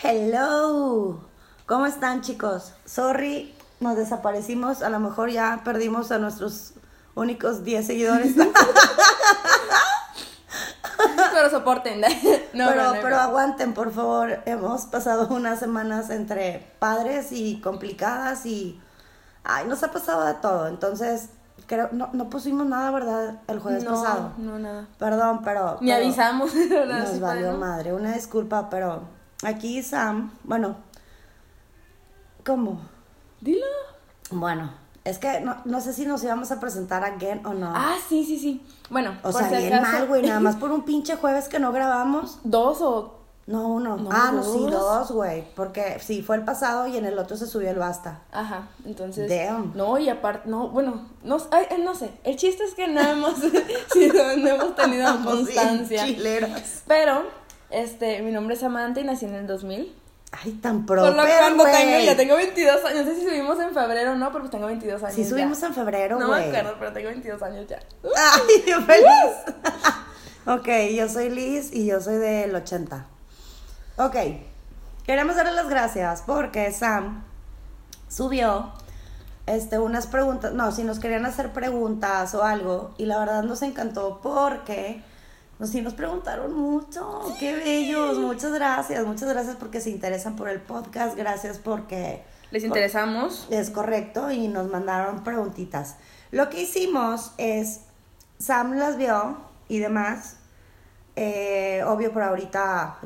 Hello. ¿Cómo están, chicos? Sorry, nos desaparecimos. A lo mejor ya perdimos a nuestros únicos 10 seguidores. pero soporten. No, pero, pero aguanten, por favor. Hemos pasado unas semanas entre padres y complicadas y. Ay, nos ha pasado de todo. Entonces, creo, no, no pusimos nada, ¿verdad? El jueves pasado. No, nada. Perdón, pero. Ni avisamos. Nos valió madre. Una disculpa, pero aquí Sam, bueno. ¿Cómo? Dilo. Bueno, es que no, no sé si nos íbamos a presentar again o no. Ah, sí, sí, sí. Bueno, o sea, bien mal, güey, nada más por un pinche jueves que no grabamos. ¿Dos o...? No, uno. ah, no, sí, dos, güey. Porque sí, fue el pasado y en el otro se subió el basta. Ajá, entonces... Damn. No, y aparte, no, bueno, no, ay, no sé. El chiste es que no hemos, no hemos tenido constancia. chileras. Pero, este, mi nombre es Amanda y nací en el 2000. Ay, tan pronto. Por lo cuando tengo, ya tengo 22 años. No sé si subimos en febrero o no, pero pues tengo 22 años. Sí, subimos en febrero. No me acuerdo, pero tengo 22 años ya. Ay, qué feliz. ok, yo soy Liz y yo soy del 80. Ok, queremos darle las gracias porque Sam subió este, unas preguntas. No, si nos querían hacer preguntas o algo. Y la verdad nos encantó porque pues sí nos preguntaron mucho, qué bellos, muchas gracias, muchas gracias porque se interesan por el podcast, gracias porque... Les interesamos. es correcto y nos mandaron preguntitas. Lo que hicimos es, Sam las vio y demás, eh, obvio por ahorita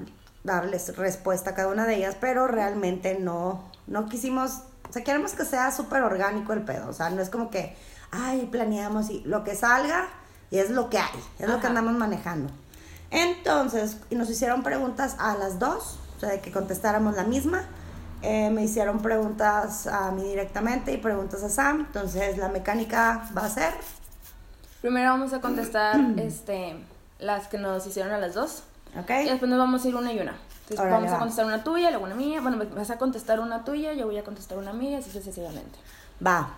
darles respuesta a cada una de ellas, pero realmente no, no quisimos, o sea, queremos que sea súper orgánico el pedo, o sea, no es como que, ay, planeamos y lo que salga y es lo que hay, es lo que andamos manejando. Entonces, y nos hicieron preguntas a las dos, o sea, de que contestáramos la misma. Eh, me hicieron preguntas a mí directamente y preguntas a Sam. Entonces, la mecánica va a ser. Primero vamos a contestar este, las que nos hicieron a las dos. Ok. Y después nos vamos a ir una y una. Entonces, vamos a contestar una tuya, luego una mía. Bueno, vas a contestar una tuya, yo voy a contestar una mía, así sucesivamente. Va.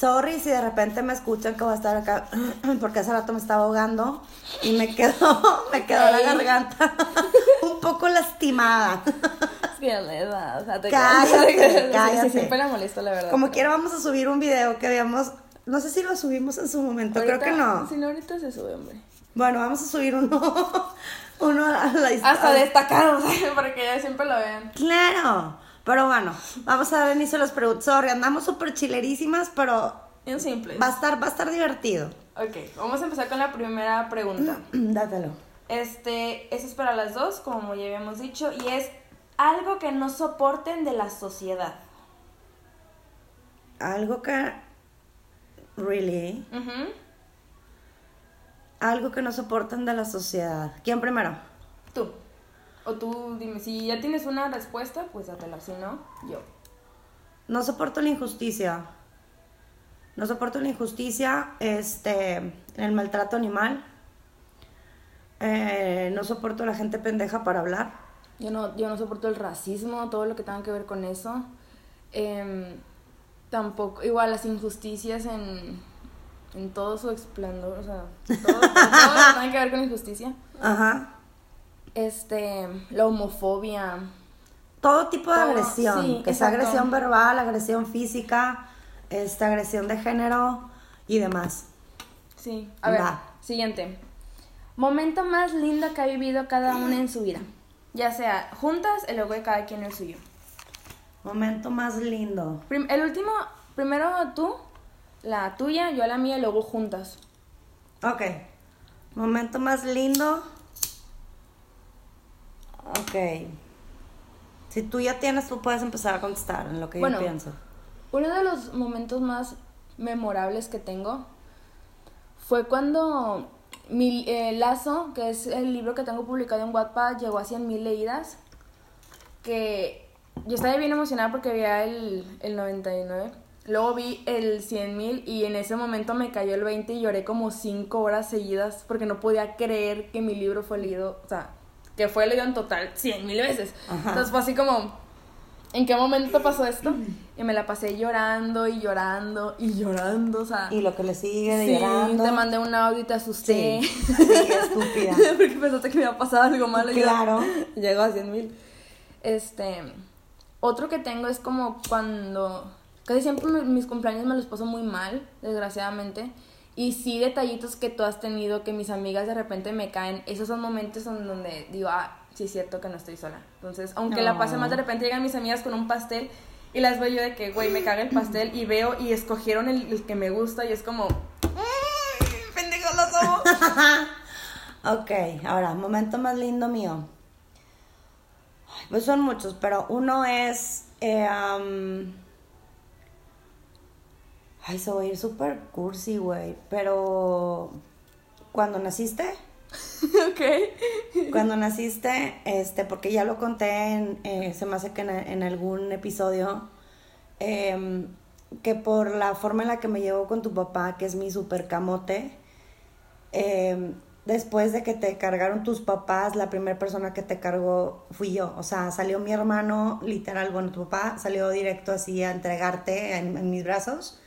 Sorry si de repente me escuchan que voy a estar acá, porque hace rato me estaba ahogando y me quedó, me quedó la garganta un poco lastimada. O sea, te cállate, cállate. siempre la molesto, la verdad. Como quiera vamos a subir un video que habíamos, no sé si lo subimos en su momento, creo que no. Si no, ahorita se sube, hombre. Bueno, vamos a subir uno, uno a la historia. Hasta destacar, para que ya siempre lo vean. Claro. Pero bueno, vamos a dar inicio a las preguntas. Sorry, andamos súper chilerísimas, pero. En simple. Va a estar, va a estar divertido. Ok, vamos a empezar con la primera pregunta. Dátelo. Este, eso es para las dos, como ya habíamos dicho, y es algo que no soporten de la sociedad. Algo que. Really? Algo que no soporten de la sociedad. ¿Quién primero? Tú. O tú dime, si ya tienes una respuesta, pues dátela, si no, yo. No soporto la injusticia. No soporto la injusticia, este, el maltrato animal. Eh, no soporto la gente pendeja para hablar. Yo no, yo no soporto el racismo, todo lo que tenga que ver con eso. Em, tampoco, igual las injusticias en, en todo su esplendor, o sea, todo, todo lo que tenga que ver con injusticia. Ajá este, la homofobia. Todo tipo de agresión, que sea agresión verbal, agresión física, esta agresión de género y demás. Sí, a ver, siguiente. Momento más lindo que ha vivido cada una en su vida. Ya sea juntas, el luego de cada quien el suyo. Momento más lindo. el último, primero tú, la tuya, yo la mía y luego juntas. Ok. Momento más lindo. Ok. Si tú ya tienes, tú puedes empezar a contestar en lo que yo pienso. Uno de los momentos más memorables que tengo fue cuando mi eh, Lazo, que es el libro que tengo publicado en Wattpad, llegó a 100 mil leídas. Que yo estaba bien emocionada porque había el, el 99. Luego vi el 100 mil y en ese momento me cayó el 20 y lloré como 5 horas seguidas porque no podía creer que mi libro fue leído. O sea, que fue leído en total cien mil veces. Entonces fue así como, ¿en qué momento pasó esto? Y me la pasé llorando y llorando y llorando, o sea. Y lo que le sigue de sí, llorando. te mandé un audio y te asusté. Sí, estúpida. Porque pensaste que me había pasado algo malo. Claro. Y llegó a cien mil. Este, otro que tengo es como cuando, casi siempre mi- mis cumpleaños me los paso muy mal, desgraciadamente. Y sí, detallitos que tú has tenido, que mis amigas de repente me caen, esos son momentos en donde digo, ah, sí es cierto que no estoy sola. Entonces, aunque la pase mal, de repente llegan mis amigas con un pastel y las veo yo de que, güey, me caga el pastel y veo y escogieron el, el que me gusta y es como, "Ay, pendejos los somos. Ok, ahora, momento más lindo mío. Pues son muchos, pero uno es. eh, ay, se va a ir súper cursi, güey. Pero. Cuando naciste. ok. Cuando naciste, este, porque ya lo conté en, eh, se me hace que en, en algún episodio, em, que por la forma en la que me llevo con tu papá, que es mi super camote, em, después de que te cargaron tus papás, la primera persona que te cargó fui yo. O sea, salió mi hermano, literal, bueno, tu papá salió directo así a entregarte en, en mis brazos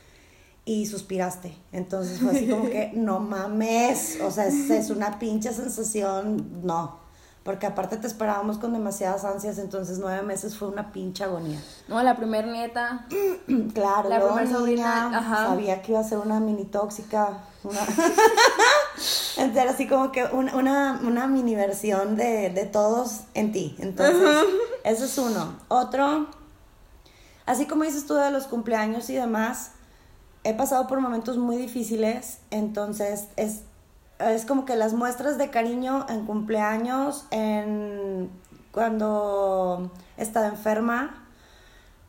y suspiraste. Entonces fue así como que, no mames, o sea, es, es una pinche sensación, no. Porque aparte te esperábamos con demasiadas ansias, entonces nueve meses fue una pinche agonía. No, la primer nieta. Claro, La luego primer niña, sobrina, ajá. sabía que iba a ser una mini tóxica. Una... Entonces, era así como que una, una, una mini versión de, de todos en ti. Entonces, eso es uno. Otro, así como dices tú de los cumpleaños y demás, he pasado por momentos muy difíciles, entonces es, es como que las muestras de cariño en cumpleaños, en cuando he estado enferma,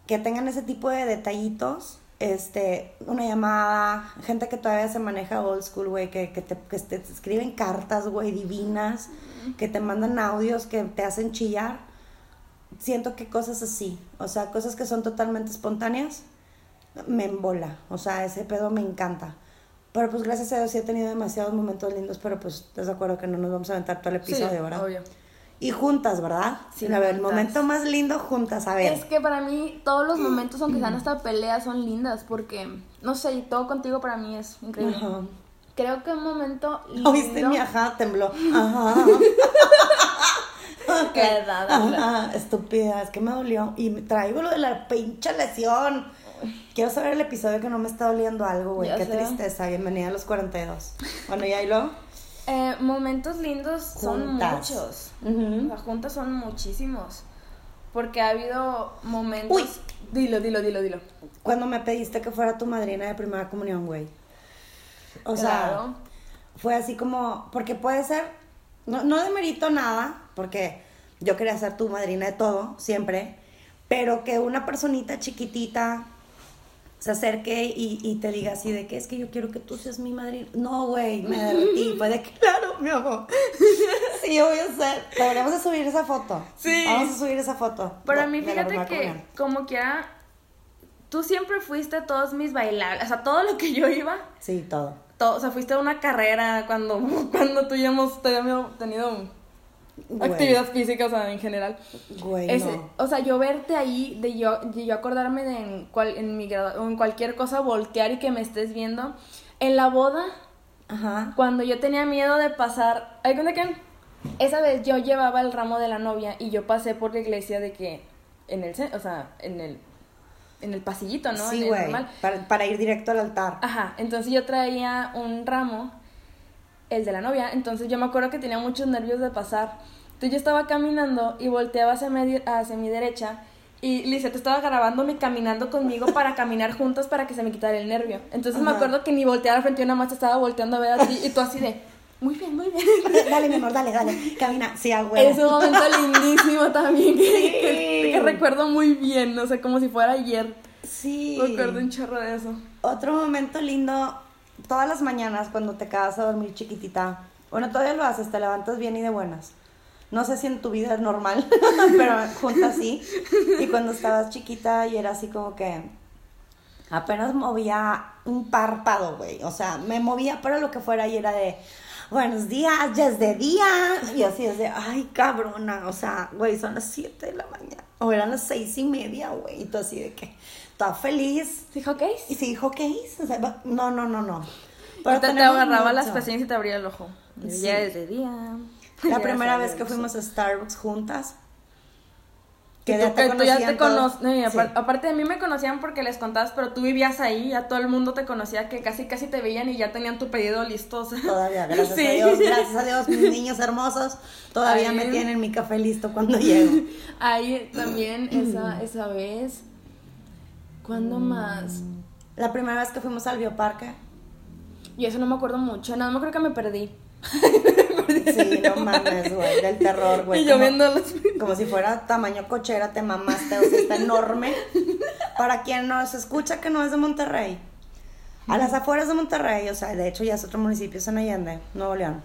que tengan ese tipo de detallitos, este, una llamada, gente que todavía se maneja old school, güey, que, que, te, que te escriben cartas, güey, divinas, que te mandan audios que te hacen chillar. Siento que cosas así, o sea, cosas que son totalmente espontáneas, me embola, o sea, ese pedo me encanta. Pero pues gracias a Dios sí he tenido demasiados momentos lindos, pero pues estás de acuerdo que no nos vamos a aventar todo el episodio, Sí, ¿verdad? obvio. Y juntas, ¿verdad? Sí, a ver, el momento más lindo juntas, a ver. Es que para mí todos los momentos, aunque sean hasta peleas, son lindas porque, no sé, todo contigo para mí es increíble. Ajá. Creo que un momento lindo... ¿Oíste mi ajá? Tembló. Ajá. La edad. Ajá, estúpida, es que me dolió. Y me traigo lo de la pinche lesión. Quiero saber el episodio que no me está doliendo algo, güey. Qué sé. tristeza. Bienvenida a los 42. Bueno, ya y luego. Eh, momentos lindos son Juntas. muchos. Ujú. Las juntas son muchísimos. Porque ha habido momentos... Uy. Dilo, dilo, dilo, dilo. Cuando me pediste que fuera tu madrina de primera comunión, güey. O sea, Claro. fue así como, porque puede ser, no, no demerito nada, porque yo quería ser tu madrina de todo, siempre, pero que una personita chiquitita se acerque y, y te diga así de que es que yo quiero que tú seas mi madrina. No, güey, me derretí. Fue de que, claro, mi amor. Sí, yo voy a ser. Deberíamos de subir esa foto. Sí. Vamos a subir esa foto. Para mí, fíjate que, comunión. como quiera, tú siempre fuiste a todos mis bailables, o sea, todo lo que yo iba, Sí, todo. todo, o sea, fuiste a una carrera cuando, cuando tú y hemos tenido Güey, actividad física, o sea, en general. Güey, no. O sea, yo verte ahí, de yo, de yo acordarme de en, cual, en, mi en cualquier cosa, voltear y que me estés viendo. En la boda, Ajá. cuando yo tenía miedo de pasar, ¿hay cuenta que esa vez yo llevaba el ramo de la novia y yo pasé por la iglesia de que en el, o sea, en el, en el pasillito, ¿no? En Sí, el normal. Para, para ir directo al altar. Ajá, entonces yo traía un ramo, el de la novia, entonces yo me acuerdo que tenía muchos nervios de pasar. Entonces yo estaba caminando y volteaba hacia mi, hacia mi derecha y Lisette estaba grabándome caminando conmigo para caminar juntos para que se me quitara el nervio. Entonces me acuerdo que ni volteaba al frente, yo nada más estaba volteando a ver a ti y tú así de, muy bien, muy bien. dale, mi amor, dale, dale. Camina. Sí, a huevo. Es un momento lindísimo también que, Sí. que- que recuerdo muy bien, no sé, como si fuera ayer. Sí. Me acuerdo un chorro de eso. Otro momento lindo, todas las mañanas cuando te quedas a dormir chiquitita. Bueno, todavía lo haces, te levantas bien y de buenas. No sé si en tu vida es normal, pero juntas sí. Y cuando estabas chiquita y era así como que apenas movía un párpado, güey. O sea, me movía para lo que fuera y era de buenos días, ya es de día. Y así es de, ay, cabrona. O sea, güey, son las 7 de la mañana. O eran las seis y media, güey. Y tú así de que, toda feliz. ¿Dijo qué? Y si dijo, ¿qué hice? O sea, va- no, no, no, no. Pero te, agarraba las mucho. pestañas y te abría el ojo. Sí. Ya es de día. La primera vez que fuimos a Starbucks juntas, Que, tú, que tú ya te conoces. Aparte de mí me conocían porque les contabas, pero tú vivías ahí, ya todo el mundo te conocía, que casi casi te veían y ya tenían tu pedido listo. Todavía, gracias a Dios, gracias a Dios, mis niños hermosos, todavía me tienen mi café listo cuando llego. Ahí también esa, esa vez. ¿Cuándo más? La primera vez que fuimos al bioparque. Y eso no me acuerdo mucho, nada, no creo que me perdí. Sí, no mames, güey, del terror, güey. Y yo viendo Como si fuera tamaño cochera, te mamaste, o sea, está enorme. Para quien nos escucha que no es de Monterrey, a las afueras de Monterrey, o sea, de hecho ya es otro municipio, es en Allende, Nuevo León,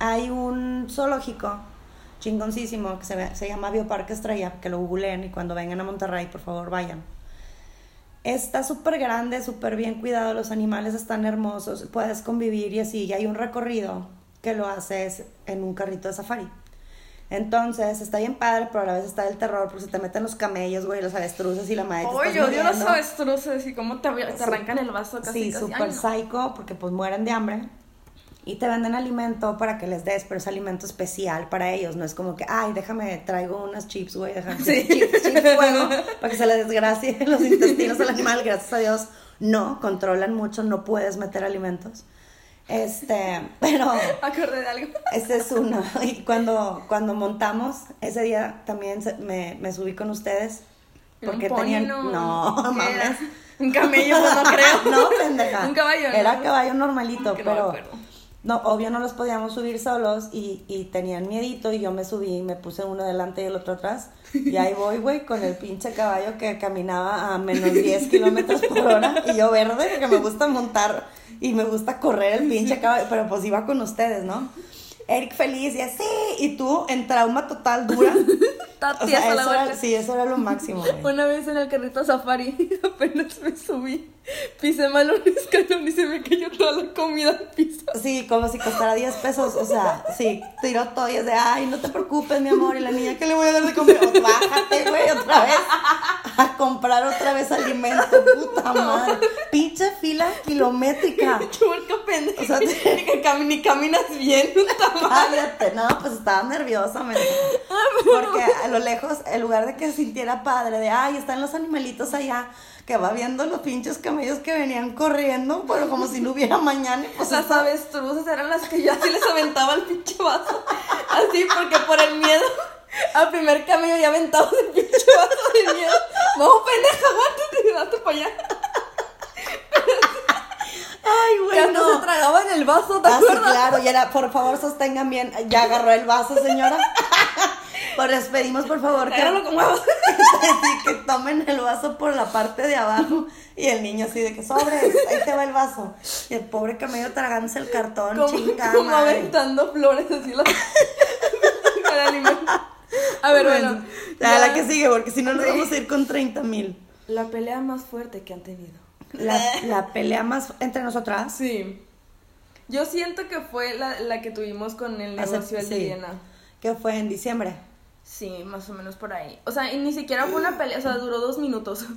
hay un zoológico chingoncísimo que se, se llama Bioparque Estrella, que lo googleen y cuando vengan a Monterrey, por favor, vayan. Está súper grande, súper bien cuidado, los animales están hermosos, puedes convivir y así, y hay un recorrido que lo haces en un carrito de safari. Entonces, está bien padre, pero a la vez está el terror porque se te meten los camellos, güey, los avestruces y la madre. Oye, odio los avestruces y cómo te, arrancan el vaso casi. Sí, súper psycho porque pues mueren de hambre y te venden alimento para que les des, pero es alimento especial para ellos, no es como que, ay, déjame, traigo unas chips, güey, déjame sí. chips, chips fuego, para que se le desgracie los intestinos al animal, gracias a Dios, no, controlan mucho, no puedes meter alimentos. Este, pero. Acordé de algo. Ese es uno. Y cuando, cuando montamos, ese día también me, me subí con ustedes. Porque tenían. No, mames. Un camello, no creo. no, pendeja. Un caballo. Era caballo normalito, pero. No, obvio no los podíamos subir solos y, y tenían miedito y yo me subí y me puse uno delante y el otro atrás. Y ahí voy, güey, con el pinche caballo que caminaba a menos 10 kilómetros por hora y yo verde porque me gusta montar y me gusta correr el pinche caballo, pero pues iba con ustedes, ¿no? Eric feliz y así, y tú en trauma total dura. o sea, eso era, sí, eso era lo máximo. Una vez en el carrito safari, apenas me subí Pisé mal un escalón y se me cayó toda la comida al piso. Sí, como si costara 10 pesos. O sea, sí, tiró todo y es de, ay, no te preocupes, mi amor. Y la niña, ¿qué le voy a dar de comer? bájate, güey, otra vez. A comprar otra vez alimento, puta madre. Pinche fila kilométrica. Chuerca pendeja. O sea, ni, que ni caminas bien, Cállate, no, pues estaba nerviosa, me Porque a lo lejos, en lugar de que sintiera padre, de, ay, están los animalitos allá que va viendo los pinches camellos que venían corriendo, pero como si no hubiera mañana. Pues las avestruces eran las que yo así les aventaba el pinche vaso. Así, porque por el miedo al primer camello ya aventaba el pinche vaso de miedo. No, pendeja, aguántate, date para allá. Ay, güey. Ya no. se tragaba en el vaso, ¿te ah, acuerdas? claro, y era, por favor, sostengan bien. Ya agarró el vaso, señora. Pues les pedimos, por favor, que, con huevos. que tomen el vaso por la parte de abajo. Y el niño así de que sobres, ahí te va el vaso. Y el pobre camello tragándose el cartón, como, chingada. Como aventando flores así la... A ver, bueno. ya, la que sigue, porque si no nos vamos a ir con 30 mil. La pelea más fuerte que han tenido. La, la pelea más entre nosotras. Sí. Yo siento que fue la, la que tuvimos con el negocio de sí, Que fue en diciembre. Sí, más o menos por ahí. O sea, y ni siquiera fue una pelea, o sea, duró dos minutos.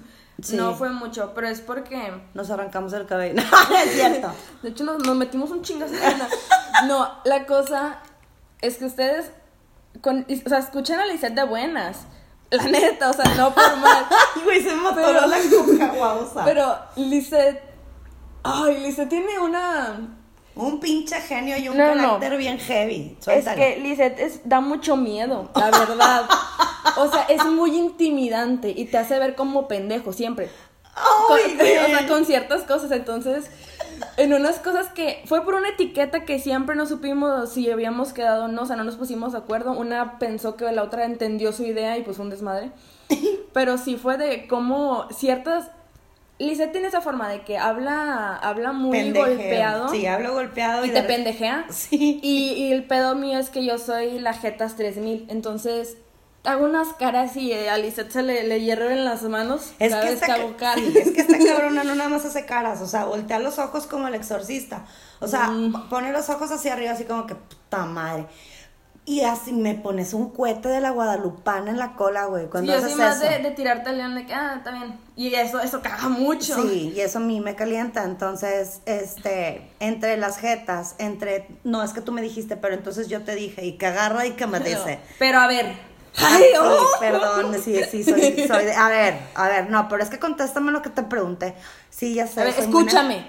No fue mucho, pero es porque... Nos arrancamos el cabello. No, es cierto. De hecho, nos, metimos un chingazo. No, la cosa es que ustedes, con, o sea, escuchan a Lisette de buenas. La neta, o sea, no por mal. Güey, se mató pero, la coca Pero Lisette... Ay, Lisette tiene una un pinche genio y un carácter bien heavy. Es que Lizette es, da mucho miedo, la verdad. o sea, es muy intimidante y te hace ver como pendejo siempre. con, o sea, con ciertas cosas. Entonces, en unas cosas que fue por una etiqueta que siempre no supimos si habíamos quedado o no, o sea, no nos pusimos de acuerdo. Una pensó que la otra entendió su idea y pues un desmadre. Pero sí fue de cómo ciertas Lizette tiene esa forma de que habla, habla muy golpeado. Sí, habla golpeado. Y, te pendejea. Sí. Y, el pedo mío es que yo soy la Jetas 3000. Entonces, hago unas caras y a Lizette se le, le hierro en las manos. Es que, esta, es que esta cabrona no nada más hace caras. O sea, voltea los ojos como el exorcista. O sea, mm. pone los ojos hacia arriba así como que puta madre. Y así me pones un cohete de la guadalupana en la cola, güey. Cuando sí, haces más De, de, tirarte el león de que, ah, está bien. Y eso, eso caga mucho. Sí, y eso a mí me calienta. Entonces, este, entre las jetas, entre, no es que tú me dijiste, pero entonces yo te dije, y que agarra y que me dice. Pero a ver, Ay, Sí, oh. perdón, sí, sí, soy, soy de... A ver, a ver, no, pero es que contéstame lo que te pregunté. Sí, ya sé. A ver, escúchame.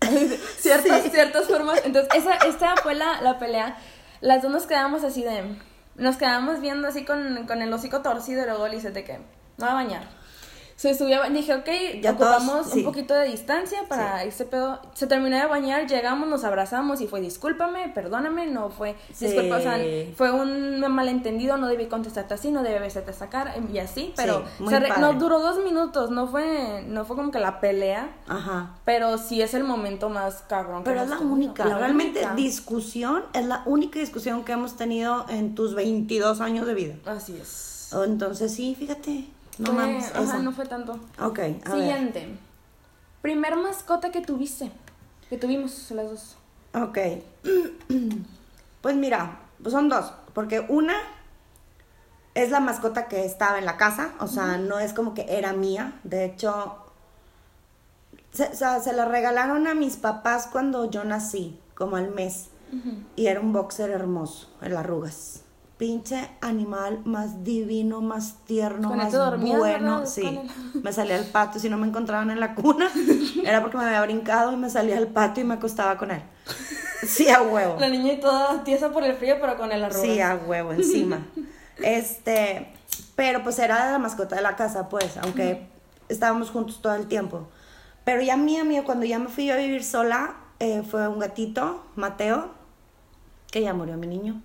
ciertas, Sí. ciertas formas. Entonces, esa, esta fue la, la pelea. Las dos nos quedamos así de. Nos quedamos viendo así con, con el hocico torcido y luego le dice de que no va a bañar. Se subió, a dije, ok, Ya ocupamos todos, sí. un poquito de distancia para ese pedo. Se terminó de bañar, llegamos, nos abrazamos y fue discúlpame, perdóname, no fue Sí. disculpa, o sea, fue un malentendido, no debí contestarte así, no debí besarte esa cara y así, pero se re- no duró dos minutos, no fue, no fue como que la pelea. Ajá. Pero sí es el momento más cabrón. que Pero es la tenido. única, La realmente única. discusión es la única discusión que hemos tenido en tus 22 años de vida. Así es. Oh, Entonces sí, fíjate, no Fue- mames, ajá, esa. no fue tanto. Ok, a ver. Siguiente. Primer mascota que tuviste. Que tuvimos las dos. Ok. Pues mira, pues son dos. Porque una es la mascota que estaba en la casa. O sea, no es como que era mía. De hecho, se, o sea, se la regalaron a mis papás cuando yo nací, como al mes. Y era un boxer hermoso, el arrugas. Pinche animal más divino, más tierno, Con más dormías, bueno. ¿verdad? Sí, me salía al patio. Si no me encontraban en la cuna, era porque me había brincado y me salía al patio y me acostaba con él. Sí, a huevo. La niña y toda tiesa por el frío, pero con el arroz. Sí, a huevo, encima. Este, pero pues era la mascota de la casa, pues, aunque estábamos juntos todo el tiempo. Pero ya mía, mío, cuando ya me fui yo a vivir sola, eh, fue un gatito, Mateo, que ya murió mi niño.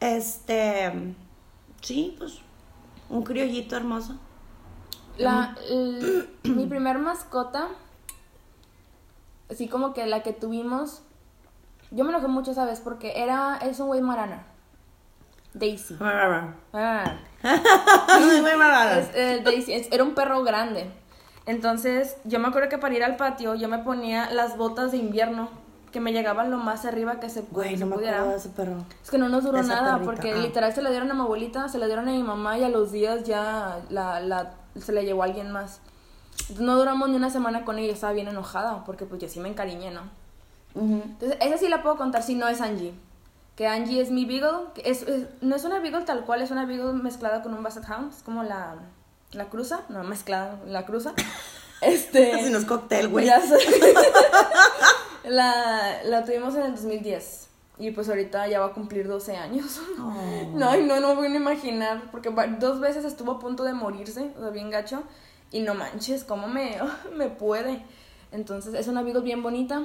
Este, sí, pues, un criollito hermoso. La, el- mi primer mascota, así como que la que tuvimos, yo me enojé mucho, ¿sabes? Porque era, es un güey marana. Daisy. Ah. Es, eh, Daisy, es- era un perro grande. Entonces, yo me acuerdo que para ir al patio, yo me ponía las botas de invierno, que me llegaban lo más arriba que se, Güey, se no me pudiera. acuerdo de ese perro. Es que no nos duró nada, perrita, porque ah. literal se la dieron a mi abuelita, se la dieron a mi mamá y a los días ya la, la, se la llevó a alguien más. Entonces, no duramos ni una semana con ella, estaba bien enojada, porque pues yo sí me encariñé, ¿no? Ujú. Entonces, esa sí la puedo contar si no es Angie. Que Angie es mi beagle, que es, es- no es una beagle tal cual, es una beagle mezclada con un basset hound, es como la, la cruza, no, mezclada, la cruza. Este... Así no es cóctel, güey. La, la tuvimos en el 2010. Y pues ahorita ya va a cumplir 12 años. Oh. No, y no, no me voy a imaginar. Porque dos veces estuvo a punto de morirse, o sea, bien gacho. Y no manches, ¿cómo me, me puede? Entonces es una beagle bien bonita.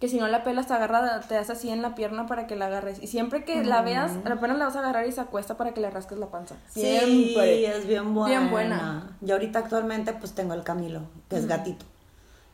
Que si no la pelas, te agarra, te das así en la pierna para que la agarres. Y siempre que la veas, apenas la vas a agarrar y se acuesta para que le rasques la panza. Sí, Siempre. es bien buena. Bien buena. Yo ahorita actualmente pues tengo el Camilo, que es gatito.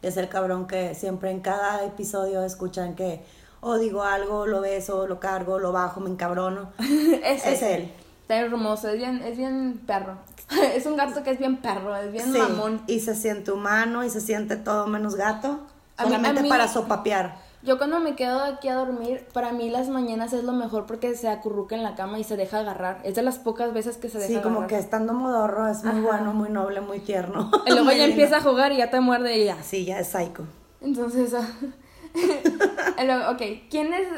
Es el cabrón que siempre en cada episodio escuchan que o digo algo, lo beso, lo cargo, lo bajo, me encabrono. Ese. Es él. Está hermoso, es bien, es bien perro. es un gato que es bien perro, es bien Sí, mamón. y se siente humano y se siente todo menos gato. A mí- Solamente a mí- para sopapear. Yo cuando me quedo aquí a dormir, para mí las mañanas es lo mejor porque se acurruca en la cama y se deja agarrar. Es de las pocas veces que se deja Sí, como que estón modorro, es muy Ajá. bueno, muy noble, muy tierno. Y luego ya empieza a jugar y ya te muerde y ya. Sí, ya es psycho. Entonces, ah, ok, ¿quién es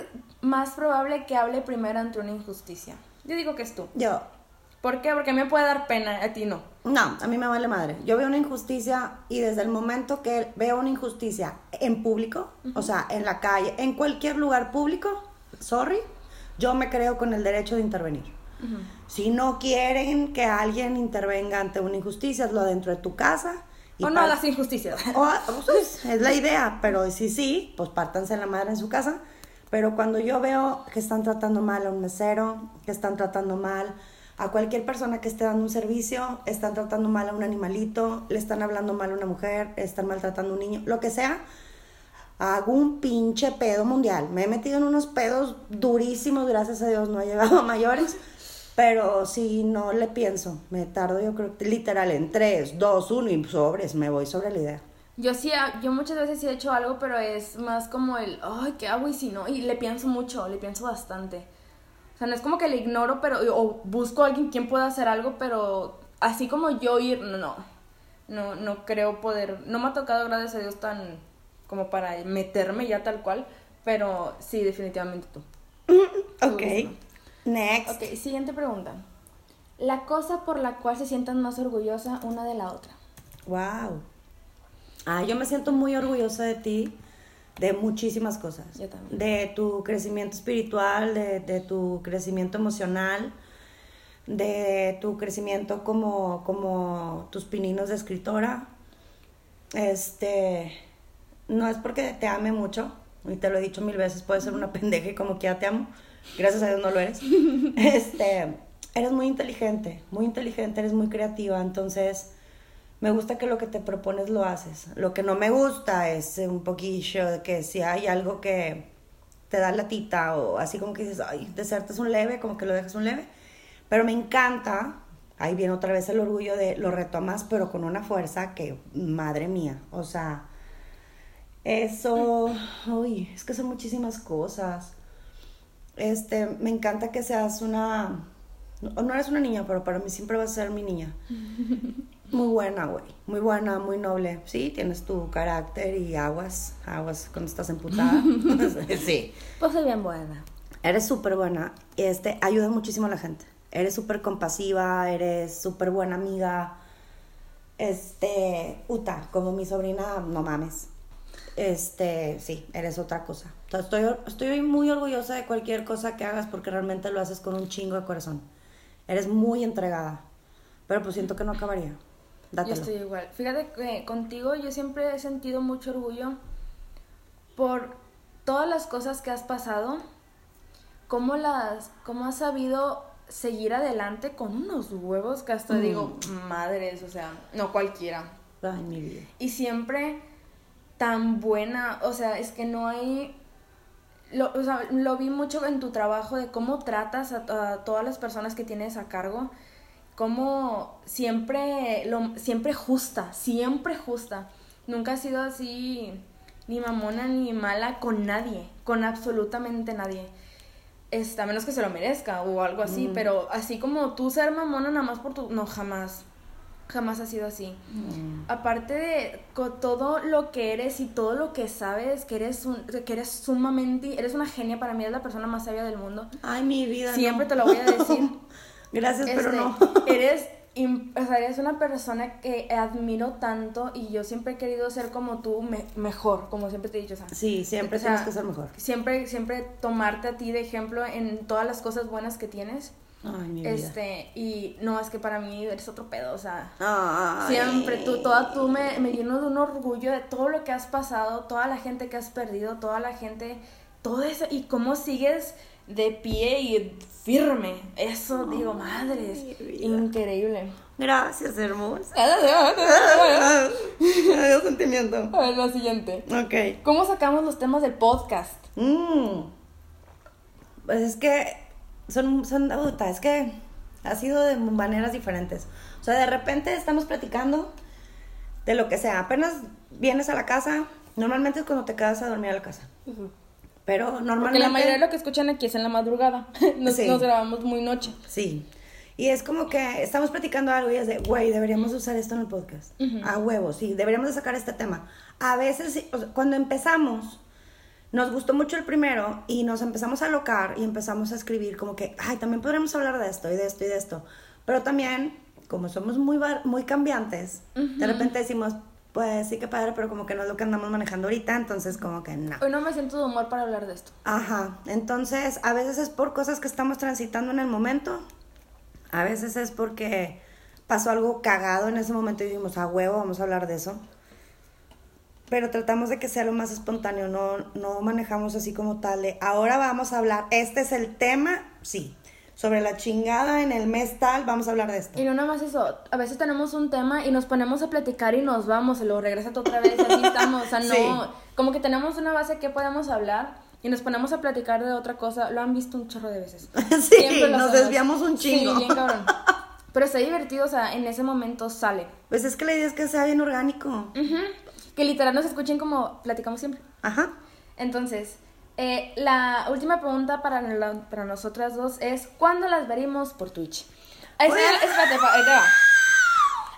más probable que hable primero ante una injusticia? Yo digo que es tú. Yo, ¿Por qué? Porque a mí me puede dar pena, a ti no. No, a mí me vale madre. Yo veo una injusticia y desde el momento que veo una injusticia en público, o sea, en la calle, en cualquier lugar público, sorry, yo me creo con el derecho de intervenir. Si no quieren que alguien intervenga ante una injusticia, hazlo dentro de tu casa. y O no las injusticias. o, pues, es la idea, pero si sí, pues pártanse la madre en su casa. Pero cuando yo veo que están tratando mal a un mesero, que están tratando mal a cualquier persona que esté dando un servicio, están tratando mal a un animalito, le están hablando mal a una mujer, están maltratando a un niño, lo que sea, hago un pinche pedo mundial. Me he metido en unos pedos durísimos, gracias a Dios no he llegado a mayores. Pero si no le pienso, me tardo yo creo literal en 3, 2, 1 y sobres, me voy sobre la idea. Yo sí, ah, yo muchas veces sí he hecho algo, pero es más como el, ay, ¿qué hago y si no? Y le pienso mucho, le pienso bastante. O sea, no es como que le ignoro, pero, o busco a alguien quien pueda hacer algo, pero así como yo ir, no, no, no, no creo poder, no me ha tocado, gracias a Dios, tan como para meterme ya tal cual, pero sí, definitivamente tú. Ok. Tú. Next. Ok, siguiente pregunta. la cosa por la cual se sientan más orgullosa una de la otra. Wow. Ah, yo me siento muy orgullosa de ti, de muchísimas cosas. Yo también. De tu crecimiento espiritual, de, de tu crecimiento emocional, de tu crecimiento como, como tus pininos de escritora. Este, no es porque te ame mucho, y te lo he dicho mil veces, puedes ser una pendeja y como que ya te amo. Gracias a Dios no lo eres. Este, eres muy inteligente, muy inteligente, eres muy creativa, entonces me gusta que lo que te propones lo haces. Lo que no me gusta es un poquillo de que si hay algo que te da la tita o así como que dices, ay, desertas un leve, como que lo dejas un leve. Pero me encanta, ahí viene otra vez el orgullo de lo retomas, pero con una fuerza que, madre mía, o sea, eso, uy, es que son muchísimas cosas. Este, me encanta que seas una, no eres una niña, pero para mí siempre vas a ser mi niña. Muy buena, güey. Muy buena, muy noble. Sí, tienes tu carácter y aguas, aguas cuando estás emputada. sí. Pues soy bien buena. Eres súper buena. Este, ayuda muchísimo a la gente. Eres súper compasiva, eres súper buena amiga. Este, Uta, como mi sobrina, no mames. Este, sí, eres otra cosa. Estoy, estoy muy orgullosa de cualquier cosa que hagas porque realmente lo haces con un chingo de corazón. Eres muy entregada. Pero pues siento que no acabaría. Dátelo. Yo estoy igual. Fíjate que contigo yo siempre he sentido mucho orgullo por todas las cosas que has pasado, cómo las, cómo has sabido seguir adelante con unos huevos que hasta Mm. digo, madres, o sea, no cualquiera. Ay, mi vida. Y siempre tan buena, o sea, es que no hay... Lo, o sea, lo vi mucho en tu trabajo de cómo tratas a, a todas las personas que tienes a cargo, cómo siempre, lo, siempre justa, siempre justa. Nunca has sido así ni mamona ni mala con nadie, con absolutamente nadie. Este, a menos que se lo merezca o algo así, Mm. pero así como tú ser mamona nada más por tu... No, jamás. Jamás ha sido así Mm. aparte de co- todo lo que eres y todo lo que sabes, que eres un, que eres sumamente, eres una genia para mí, eres la persona más sabia del mundo. Ay, mi vida. Siempre no. te lo voy a decir. Gracias, pero Este, no. Eres, im- o sea, eres una persona que admiro tanto y yo siempre he querido ser como tú, me- mejor, como siempre te he dicho. O sea, Sí, siempre o sea, tienes que ser mejor. Siempre, siempre tomarte a ti de ejemplo en todas las cosas buenas que tienes. Ay, mi vida. Este, y no, es que para mí eres otro pedo, o sea, Ay. Siempre, tú, toda tú me, me lleno de un orgullo de todo lo que has pasado, toda la gente que has perdido, toda la gente, todo eso, y cómo sigues de pie y firme. Eso, digo, madres, increíble. Gracias, hermosa. A dio sentimiento. ver, la siguiente. Ok. ¿Cómo sacamos los temas del podcast? Mm. Pues es que son, son, puta, es que ha sido de maneras diferentes. O sea, de repente estamos platicando de lo que sea. Apenas vienes a la casa, normalmente es cuando te quedas a dormir a la casa. Pero Porque normalmente... la mayoría de lo que escuchan aquí es en la madrugada. Nos, Sí. nos grabamos muy noche. Sí. Y es como que estamos platicando algo y es de, güey, deberíamos usar esto en el podcast. A huevo, sí, deberíamos de sacar este tema. A veces, o sea, cuando empezamos, nos gustó mucho el primero y nos empezamos a alocar y empezamos a escribir como que, ay, también podríamos hablar de esto y de esto y de esto. Pero también, como somos muy, muy cambiantes, de repente decimos, pues sí que padre, pero como que no es lo que andamos manejando ahorita, entonces como que no. Hoy no me siento de humor para hablar de esto. Ajá, entonces a veces es por cosas que estamos transitando en el momento, a veces es porque pasó algo cagado en ese momento y dijimos, a huevo, vamos a hablar de eso. Pero tratamos de que sea lo más espontáneo, no, no manejamos así como tal de, ahora vamos a hablar, este es el tema, sí, sobre la chingada en el mes tal, vamos a hablar de esto. Y no nada más eso, a veces tenemos un tema y nos ponemos a platicar y nos vamos, y luego regresas otra vez, así estamos, o sea, no, Sí. como que tenemos una base que podemos hablar y nos ponemos a platicar de otra cosa, lo han visto un chorro de veces. sí, Siempre nos desviamos un chingo. Sí, bien cabrón. Pero está divertido, o sea, en ese momento sale. Pues es que la idea es que sea bien orgánico. Ujú. Que literal nos escuchen como platicamos siempre. Ajá. Entonces, eh, la última pregunta para, la- para nosotras dos es, ¿cuándo las veremos por Twitch? Ahí Pues- espérate, ahí te va.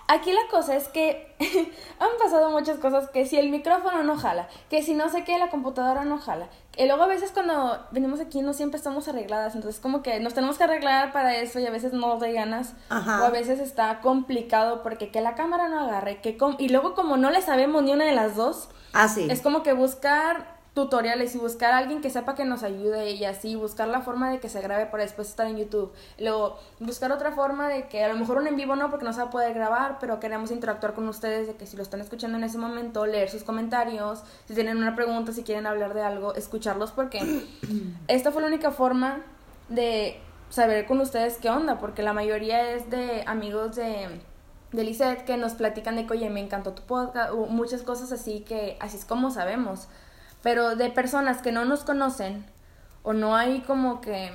Aquí la cosa es que han pasado muchas cosas que si el micrófono no jala, que si no sé qué la computadora no jala. Y luego a veces cuando venimos aquí no siempre estamos arregladas, entonces como que nos tenemos que arreglar para eso y a veces no de ganas. Ajá. O a veces está complicado porque que la cámara no agarre, que com- y luego como no le sabemos ni una de las dos, Ah, sí. es como que buscar tutoriales y buscar a alguien que sepa que nos ayude y así, buscar la forma de que se grabe para después estar en YouTube. Luego, buscar otra forma de que a lo mejor un en vivo no, porque no se va a poder grabar, pero queremos interactuar con ustedes, de que si lo están escuchando en ese momento, leer sus comentarios, si tienen una pregunta, si quieren hablar de algo, escucharlos, porque esta fue la única forma de saber con ustedes qué onda, porque la mayoría es de amigos de de Lisette que nos platican de que, oye, me encantó tu podcast, o muchas cosas así que así es como sabemos. Pero de personas que no nos conocen, o no hay como que,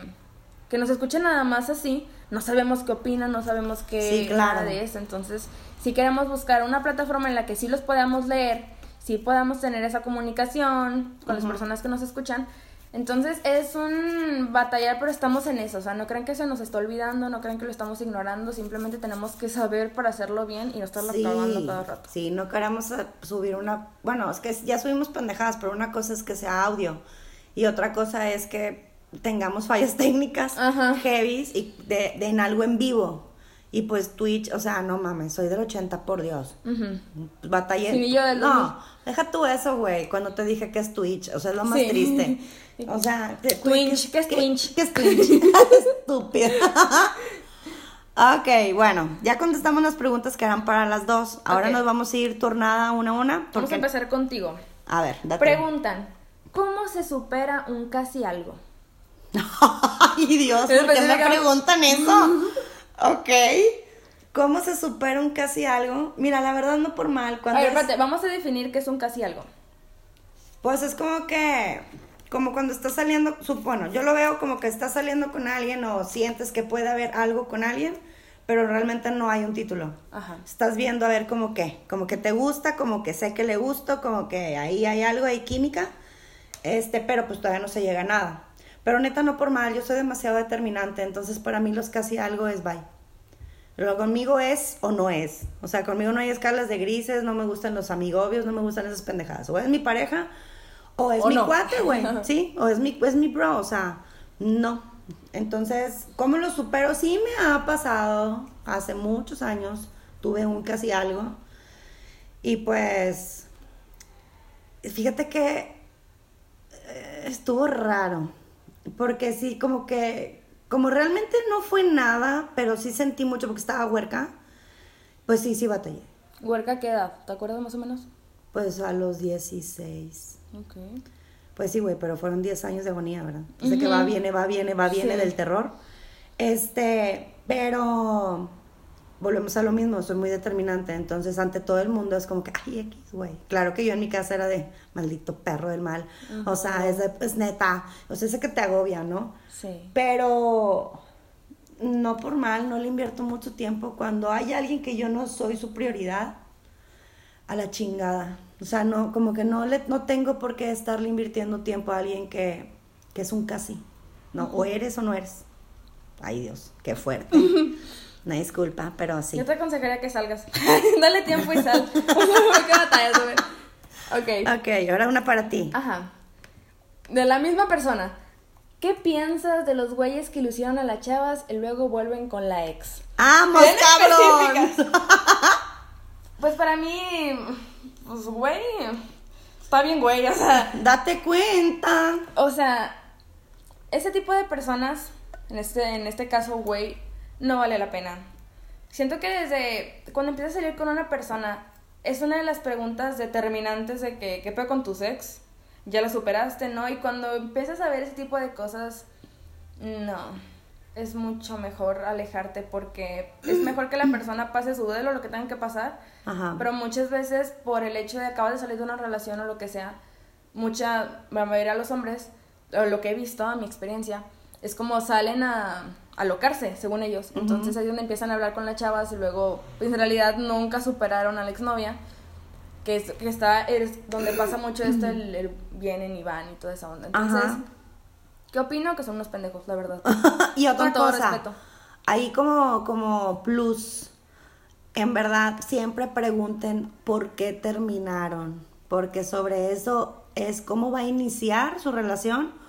que nos escuchen nada más así, no sabemos qué opinan, no sabemos qué Sí, claro. nada de eso. Entonces, si queremos buscar una plataforma en la que sí los podamos leer, sí podamos tener esa comunicación con las personas que nos escuchan, entonces es un batallar, pero estamos en eso. O sea, no crean que se nos está olvidando, no crean que lo estamos ignorando. Simplemente tenemos que saber para hacerlo bien y no estarlo cagando cada rato. Sí, no queremos eh, subir una... Bueno, es que ya subimos pendejadas, pero una cosa es que sea audio y otra cosa es que tengamos fallas técnicas Ajá. heavies y de, de en algo en vivo. Y pues Twitch, o sea, no mames, soy del 80, por Dios. Ujú. Batallé. Sí, yo del 2000. no, deja tú eso, güey, cuando te dije que es Twitch, o sea, es lo más Sí. triste. O sea, Twitch, ¿qué es Twitch? ¿Qué es Twitch? Estúpida. ok, bueno, ya contestamos las preguntas que eran para las dos. Ahora nos vamos a ir turnada una a una. Vamos Porque... a empezar contigo. A ver, date. Preguntan, ¿cómo se supera un casi algo? Ay, Dios, ¿por qué me preguntan eso? Ok. ¿Cómo se supera un casi algo? Mira, la verdad no por mal. A Cuando ver, es- espérate, vamos a definir qué es un casi algo. Pues es como que, como cuando estás saliendo, su- bueno, yo lo veo como que estás saliendo con alguien o sientes que puede haber algo con alguien, pero realmente no hay un título. Ajá. Estás viendo a ver como que, como que te gusta, como que sé que le gusto, como que ahí hay algo, hay química, este, pero pues todavía no se llega a nada. Pero neta no por mal, yo soy demasiado determinante, entonces para mí los casi algo es bye. Lo conmigo es o no es. O sea, conmigo no hay escalas de grises, no me gustan los amigobios, no me gustan esas pendejadas. O es mi pareja o es O mi no. cuate, güey. Sí, o es mi, es mi bro, o sea, no. Entonces, ¿cómo lo supero? Sí me ha pasado. Hace muchos años tuve un casi algo. Y pues, fíjate que eh, estuvo raro. Porque sí, como que, como realmente no fue nada, pero sí sentí mucho porque estaba huerca, pues sí, sí batallé. ¿Huerca qué edad? ¿Te acuerdas más o menos? Pues a los 16. Ok. Pues sí, güey, pero fueron 10 años de agonía, ¿verdad? O sea que va, viene, va, viene, va, viene Sí. del terror. Este, pero volvemos a lo mismo, soy muy determinante, entonces ante todo el mundo es como que, ay, X, güey. Claro que yo en mi casa era de maldito perro del mal, o sea, es, de- es neta, o sea, ese que te agobia, ¿no? Sí. Pero no por mal, no le invierto mucho tiempo. Cuando hay alguien que yo no soy su prioridad, a la chingada. O sea, no, como que no le, no tengo por qué estarle invirtiendo tiempo a alguien que, que es un casi. No, o eres o no eres. Ay Dios, qué fuerte. Una disculpa, pero sí. Yo te aconsejaría que salgas. Dale tiempo y sal. ¿Qué batallas? Ok. Ok, ahora una para ti. Ajá. De la misma persona. ¿Qué piensas de los güeyes que ilusionan a las chavas y luego vuelven con la ex? ¡Vamos, cabrón! Pues para mí, pues güey, está bien güey, o sea, Date cuenta. o sea, ese tipo de personas, en este, en este caso, güey, no vale la pena. Siento que desde cuando empiezas a salir con una persona, es una de las preguntas determinantes de que, ¿qué pedo con tu ex? Ya la superaste, ¿no? Y cuando empiezas a ver ese tipo de cosas, no, es mucho mejor alejarte porque es mejor que la persona pase su duelo, lo que tenga que pasar, Ajá. pero muchas veces por el hecho de acabas de salir de una relación o lo que sea, mucha, la mayoría de los hombres, o lo que he visto a mi experiencia, es como salen a alocarse, según ellos. Entonces ahí es donde empiezan a hablar con las chavas y luego, pues en realidad nunca superaron a la exnovia, que, es, que está, es donde pasa mucho esto, el, el vienen y van y toda esa onda. Entonces, Ajá. ¿qué opino? Que son unos pendejos, la verdad. y otra Con todo cosa, respeto. ahí como, como plus, en verdad siempre pregunten por qué terminaron, porque sobre eso es cómo va a iniciar su relación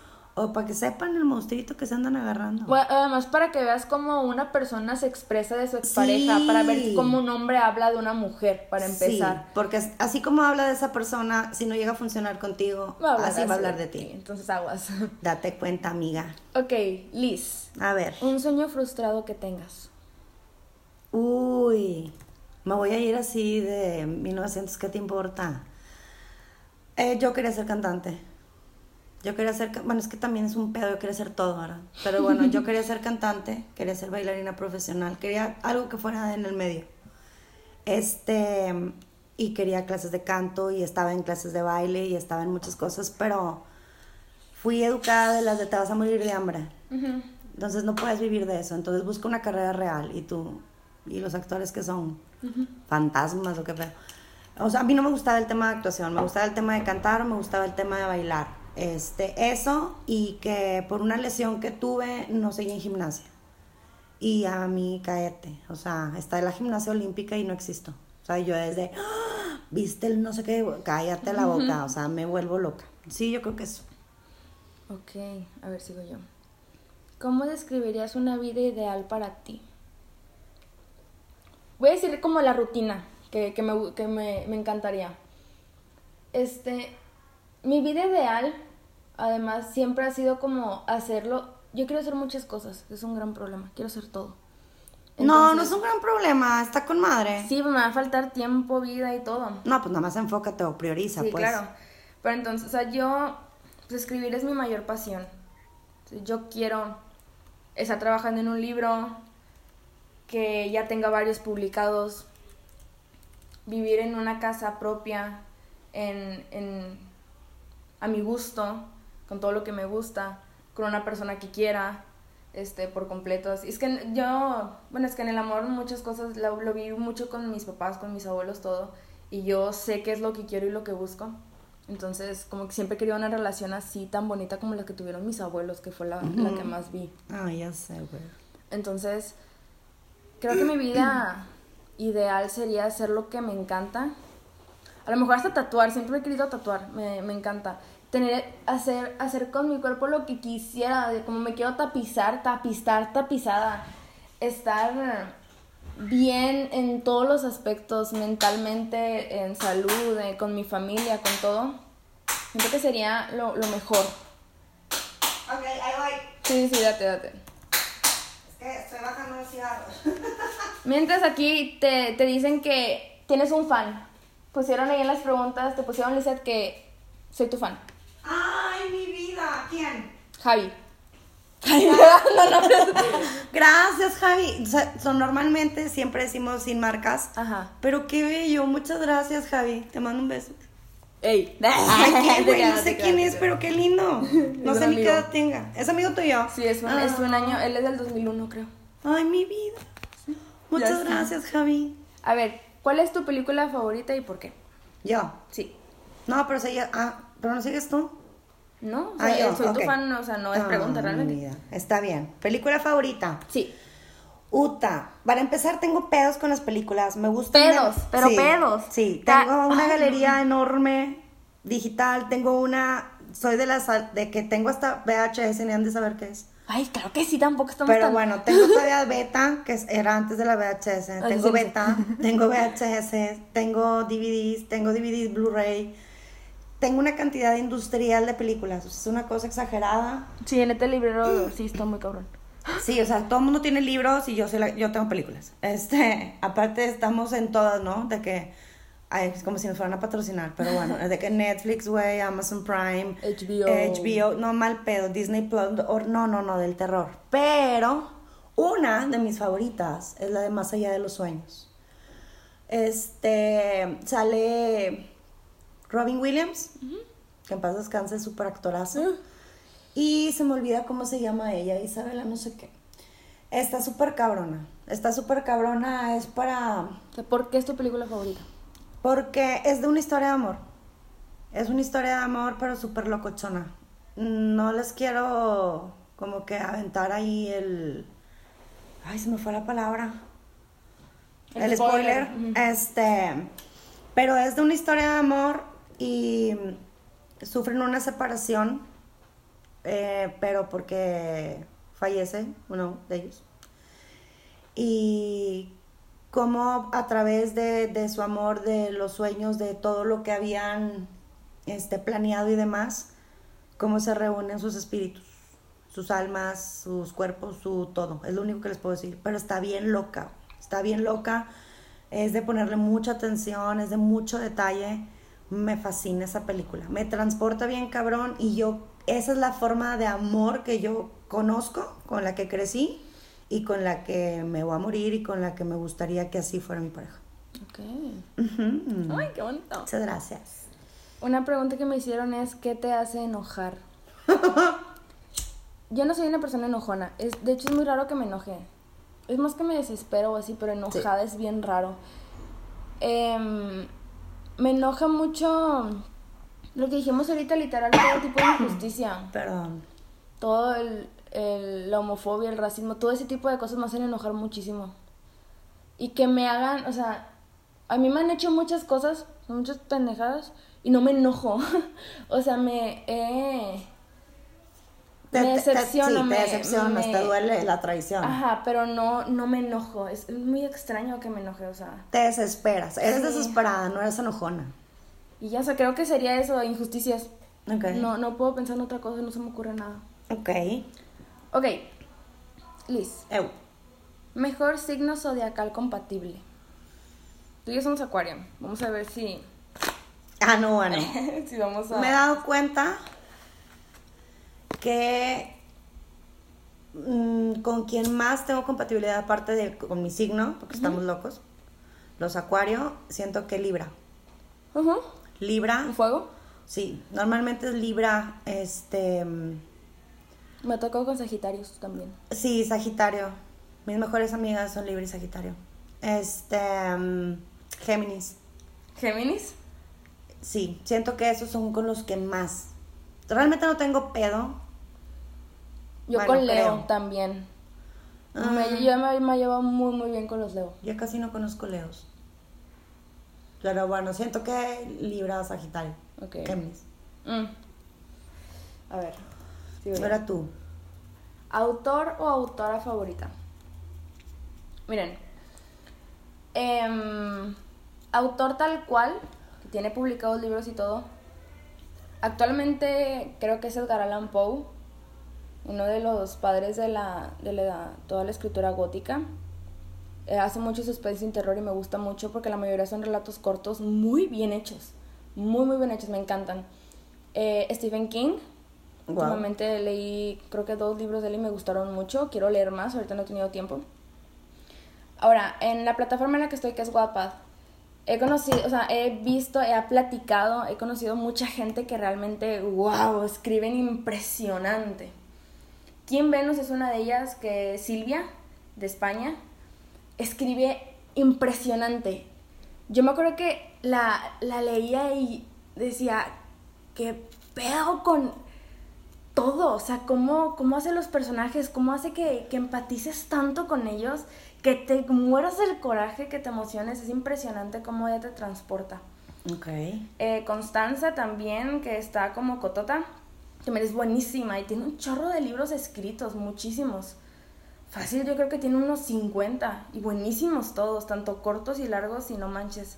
o para que sepan el monstruito que se andan agarrando. Bueno, además para que veas cómo una persona se expresa de su expareja, Sí. para ver cómo un hombre habla de una mujer, para empezar. Sí, porque as- así como habla de esa persona, si no llega a funcionar contigo, Va a hablar así va a hablar de ti. Entonces aguas. Date cuenta, amiga. ok, Liz. A ver. Un sueño frustrado que tengas. Uy, me voy a ir así de 1900, ¿qué te importa? Eh, yo quería ser cantante. Yo quería ser, bueno, es que también es un pedo, yo quería ser todo, ¿verdad? Pero bueno, yo quería ser cantante, quería ser bailarina profesional, quería algo que fuera en el medio. Este, y quería clases de canto y estaba en clases de baile y estaba en muchas cosas, pero fui educada de las de te vas a morir de hambre. Entonces no puedes vivir de eso. Entonces busca una carrera real y tú y los actores que son fantasmas o qué feo. O sea, a mí no me gustaba el tema de actuación, me gustaba el tema de cantar, me gustaba el tema de bailar. Este, eso y que por una lesión que tuve no seguí en gimnasia. Y a mí cállate, o sea, está en la gimnasia olímpica y no existo. O sea, yo desde, "Ah, viste el no sé qué, cállate la boca, o sea, me vuelvo loca. Sí, yo creo que eso. Ok, a ver, sigo yo. ¿Cómo describirías una vida ideal para ti? Voy a decir como la rutina que, que me, que me, me encantaría. Este, mi vida ideal, además, siempre ha sido como hacerlo. Yo quiero hacer muchas cosas, es un gran problema, quiero hacer todo. no, no es un gran problema, está con madre. Sí, me va a faltar tiempo, vida y todo. No, pues nada más enfócate o prioriza, Sí, pues. claro. Pero entonces, o sea, yo, pues escribir es mi mayor pasión. Yo quiero estar trabajando en un libro que ya tenga varios publicados, vivir en una casa propia, en, en, a mi gusto, con todo lo que me gusta, con una persona que quiera, este, por completo. Es que yo, bueno, es que en el amor muchas cosas lo, lo viví mucho con mis papás, con mis abuelos, todo, y yo sé qué es lo que quiero y lo que busco. Entonces, como que siempre quería una relación así tan bonita como la que tuvieron mis abuelos, que fue la, la que más vi. Ah, ya sé, güey. Entonces, creo que mi vida ideal sería hacer lo que me encanta. A lo mejor hasta tatuar, siempre he querido tatuar, me, me encanta. Tener, hacer, hacer con mi cuerpo lo que quisiera, de como me quiero tapizar, tapizar, tapizada. Estar bien en todos los aspectos, mentalmente, en salud, eh, con mi familia, con todo. Siento que sería lo, lo mejor. Ok, ahí voy. Sí, sí, date, date. Es que estoy bajando los cigarros. Mientras aquí te, te dicen que tienes un fan. Pusieron ahí en las preguntas, te pusieron, Lizeth, que soy tu fan. Ay, mi vida. ¿Quién? Javi. Gracias, Javi. O sea, son- normalmente siempre decimos sin marcas. Ajá. Pero qué bello. Muchas gracias, Javi. Te mando un beso. Ey. Ay, qué güey. No sé quién es, pero qué lindo. No sé ni qué edad tenga. ¿Es amigo tuyo? Sí, es un, es un año, él es del 2001, creo. Ay, mi vida. Muchas gracias, Javi. A ver, ¿cuál es tu película favorita y por qué? Yo. Sí. No, pero sigue. Ah, pero no sigues tú. ¿No? O Ah, sea, yo, soy tu fan, o sea, no es Ah, pregunta mi realmente. Está bien. ¿Película favorita? Sí. Uta. Para empezar, tengo pedos con las películas. Me gustan. Pedos, pero Sí, pedos. Sí, tengo una Ay, galería enorme digital. Tengo una. Soy de las de que tengo hasta VHS, ni han de saber qué es. Ay, claro que sí, tampoco estamos Pero tan... bueno, tengo todavía beta, que era antes de la VHS. Ay, Tengo sí, sí. beta, tengo VHS, tengo DVDs, tengo DVDs Blu-ray. Tengo una cantidad industrial de películas. Es una cosa exagerada. Sí, en este librero sí está muy cabrón. Sí, o sea, todo el mundo tiene libros y yo soy la- yo tengo películas. Este, aparte estamos en todas, ¿no? De que ay, es como si nos fueran a patrocinar, pero bueno, de que Netflix, güey, Amazon Prime, HBO. HBO, no mal pedo, Disney Plus, no, no, no, del terror. Pero una de mis favoritas es la de Más allá de los sueños. Este, sale Robin Williams, que en paz descanse, súper actorazo. Mm. Y se me olvida cómo se llama ella, Isabela no sé qué. Está súper cabrona. Está súper cabrona, es para... ¿Por qué es tu película favorita? Porque es de una historia de amor. Es una historia de amor, pero súper locochona. No les quiero como que aventar ahí el... Ay, se me fue la palabra. el, spoiler, este, pero es de una historia de amor y sufren una separación, eh, pero porque fallece uno de ellos. Y cómo a través de, su amor, de los sueños, de todo lo que habían este, planeado y demás, cómo se reúnen sus espíritus, sus almas, sus cuerpos, su todo. Es lo único que les puedo decir. Pero está bien loca, está bien loca. Es de ponerle mucha atención, es de mucho detalle. Me fascina esa película. Me transporta bien cabrón y yo, esa es la forma de amor que yo conozco, con la que crecí y con la que me voy a morir y con la que me gustaría que así fuera mi pareja. Ok. Ay, qué bonito. Muchas gracias. Una pregunta que me hicieron es, ¿qué te hace enojar? Yo no soy una persona enojona. Es, de hecho, es muy raro que me enoje. Es más que me desespero o así, pero enojada es bien raro. Em, me enoja mucho lo que dijimos ahorita, literal, todo tipo de injusticia. Perdón. Todo el, el, la homofobia, el racismo, todo ese tipo de cosas me hacen enojar muchísimo. Y que me hagan, o sea, a mí me han hecho muchas cosas, muchas pendejadas, y no me enojo. o sea, me... Me decepciono, te, te, te duele la traición. Ajá, pero no, no me enojo. Es muy extraño que me enoje, o sea. Te desesperas, eres desesperada, no eres enojona. Y ya, o sea, creo que sería eso, injusticias. Okay. No, no puedo pensar en otra cosa, no se me ocurre nada. Ok. Ok, Liz. Mejor signo zodiacal compatible. Tú y yo somos Acuario. Vamos a ver si. Ah, no, bueno. si vamos a... Me he dado cuenta que mm, con quien más tengo compatibilidad, aparte de con mi signo, porque estamos locos, los Acuario, siento que Libra. Libra. ¿Fuego? Sí, normalmente es Libra, este me tocó con Sagitarios también. Sí, Sagitario. Mis mejores amigas son Libra y Sagitario. Este. Um, Géminis. ¿Géminis? Sí, siento que esos son con los que más. Realmente no tengo pedo. Yo con Leo también. Me, ah. yo me, me llevo muy, muy bien con los Leo. Yo casi no conozco Leos. Pero bueno, siento que Libra, Sagitario. Ok. Géminis. Mm. A ver. Sí, Ahora tú. ¿Autor o autora favorita? Miren. Em, autor tal cual, que tiene publicados libros y todo. Actualmente creo que es Edgar Allan Poe, uno de los padres de, la, de la, toda la escritura gótica. Eh, hace mucho suspense y terror y me gusta mucho porque la mayoría son relatos cortos muy bien hechos. Muy, muy bien hechos, me encantan. Eh, Stephen King, Últimamente leí, creo que dos libros de él y me gustaron mucho. Quiero leer más, ahorita no he tenido tiempo. Ahora, en la plataforma en la que estoy, que es Wattpad, he conocido, o sea, he visto, he platicado, he conocido mucha gente que realmente, wow, escriben impresionante. Kim Venus es una de ellas, que Silvia, de España, escribe impresionante. Yo me acuerdo que la, la leía y decía, ¿qué pedo con todo, o sea, cómo, cómo hace los personajes, cómo hace que, que empatices tanto con ellos, que te mueras del coraje, que te emociones, es impresionante cómo ella te transporta. Ok. Eh, Constanza también, que está como Cotota, me es buenísima y tiene un chorro de libros escritos, muchísimos. Fácil, yo creo que tiene unos 50 y buenísimos todos, tanto cortos y largos y no manches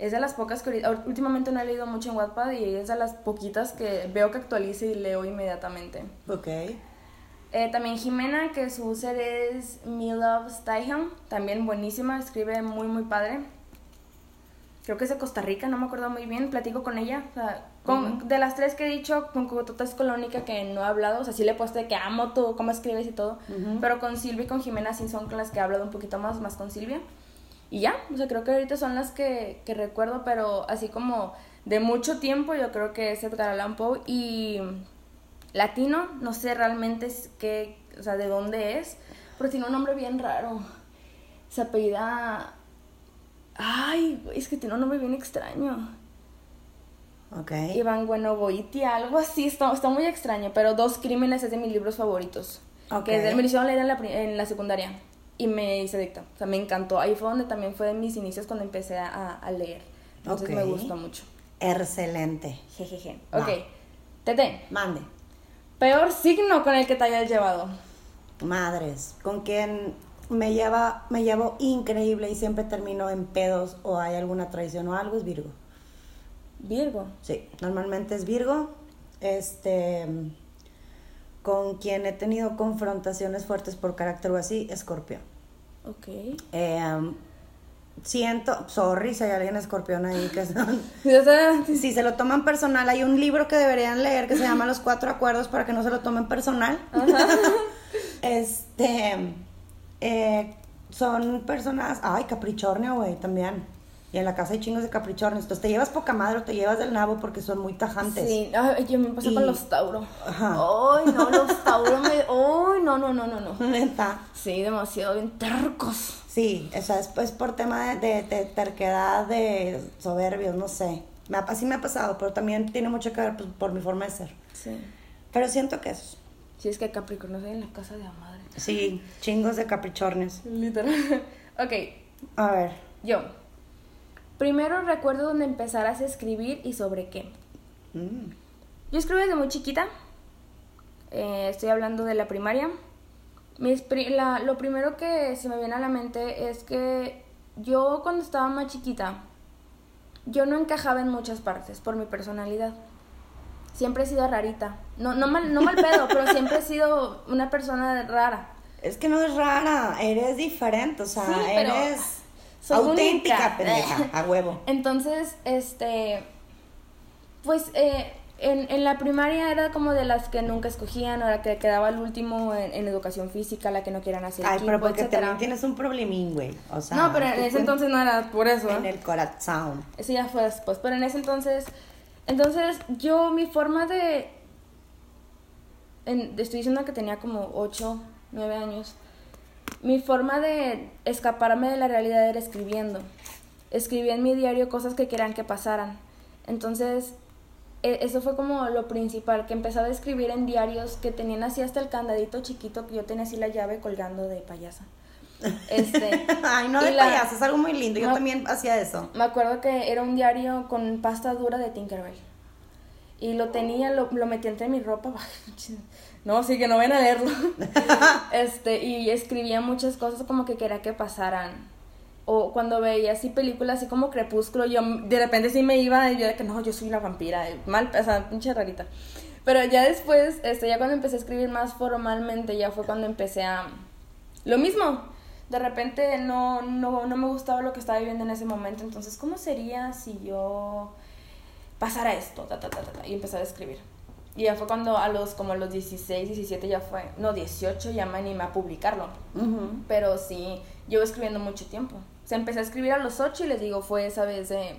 es de las pocas que últimamente no he leído mucho en Wattpad y es de las poquitas que veo que actualice y leo inmediatamente. Ok. Eh, también Jimena, que su ser es Me Love Stayham, también buenísima, escribe muy, muy padre. Creo que es de Costa Rica, no me acuerdo muy bien, platico con ella. O sea, con, De las tres que he dicho, con Cotota es con la única que no he hablado. O sea, sí le he puesto de que amo tú, cómo escribes y todo. Pero con Silvia y con Jimena sí son con las que he hablado un poquito más, más con Silvia. Y ya, o sea, creo que ahorita son las que, que recuerdo, pero así como de mucho tiempo, yo creo que es Edgar Allan Poe. Y latino, no sé realmente qué, o sea, de dónde es, pero tiene un nombre bien raro. Se apellida... Ay, es que tiene un nombre bien extraño. Ok. Iván Boiti, algo así, está, está muy extraño, pero Dos Crímenes es de mis libros favoritos. Ok. Que me hicieron leer en la, en la secundaria. y me hice adicta. O sea, me encantó. Ahí fue donde también fue de mis inicios cuando empecé a, a leer. Entonces me Ok. gustó mucho. Excelente. Jejeje. Va. Ok. Tete, Mande. peor signo con el que te hayas llevado. Madres, con quien me lleva, me llevo increíble y siempre termino en pedos o hay alguna traición o algo es Virgo. Virgo. Sí, normalmente es Virgo. Este, con quien he tenido confrontaciones fuertes por carácter o así, Escorpio. Ok. Eh, siento, sorry si hay alguien escorpión ahí que son- si se lo toman personal, hay un libro que deberían leer que se llama Los Cuatro Acuerdos para que no se lo tomen personal. este, eh, son personas, ay, caprichornio, güey, también. Y en la casa hay chingos de caprichornios. Entonces te llevas poca madre o te llevas del nabo porque son muy tajantes. Sí, ay, yo me pasé Y- con los Tauro. Ajá. Ay, no, los Tauro me. Ay, no, no, no, no, no. Neta. Sí, demasiado bien tercos. Sí, o sea, es, es por tema de, de- de terquedad, de soberbios, no sé. Me ha, así me ha pasado, pero también tiene mucho que ver pues, por mi forma de ser. Sí. Pero siento que es. Sí, es que Capricornio es en la casa de la madre. Sí, chingos de caprichornios. Literal. ok, A ver. yo. Primero recuerdo donde empezarás a escribir y sobre qué. Mm. Yo escribo desde muy chiquita. Eh, estoy hablando de la primaria. Mis pri- la- lo primero que se me viene a la mente es que yo cuando estaba más chiquita, yo no encajaba en muchas partes por mi personalidad. Siempre he sido rarita. No, no, mal, no mal pedo, pero siempre he sido una persona rara. Es que no es rara, eres diferente, o sea, Sí, pero eres auténtica, única. pendeja, a huevo. Entonces, este, pues eh, en, en la primaria era como de las que nunca escogían, o la que quedaba el último en, en educación física, la que no quieran hacer Ay, equipo, pero porque etcétera. también tienes un problemín, güey. O sea, no, pero en ese entonces no era por eso. En ¿eh? el corazón. Eso ya fue después, pero en ese entonces, entonces yo mi forma de, en- estoy diciendo que tenía como 8, 9 años, mi forma de escaparme de la realidad era escribiendo. Escribí en mi diario cosas que querían que pasaran. Entonces, e- eso fue como lo principal, que empezaba a escribir en diarios que tenían así hasta el candadito chiquito, que yo tenía así la llave colgando de payasa. Este, Ay, no de la- payaso, es algo muy lindo. Yo también hacía eso. me acuerdo que era un diario con pasta dura de Tinkerbell. Y lo tenía, lo, lo metí entre mi ropa. No, sí que no ven a leerlo. este, y escribía muchas cosas como que quería que pasaran. O cuando veía así películas así como Crepúsculo, yo de repente sí me iba y yo de que no, yo soy una vampira, eh, mal, o sea, pinche rarita. Pero ya después, este, ya cuando empecé a escribir más formalmente, ya fue cuando empecé a... Lo mismo, de repente no, no, no me gustaba lo que estaba viviendo en ese momento, entonces, ¿cómo sería si yo pasara esto? Ta, ta, ta, ta, ta, y empecé a escribir. Y ya fue cuando a los, como a los 16, 17 ya fue, no, 18 ya me animé a publicarlo. Pero sí, llevo escribiendo mucho tiempo. O sea, empecé a escribir a los 8 y les digo, fue esa vez de...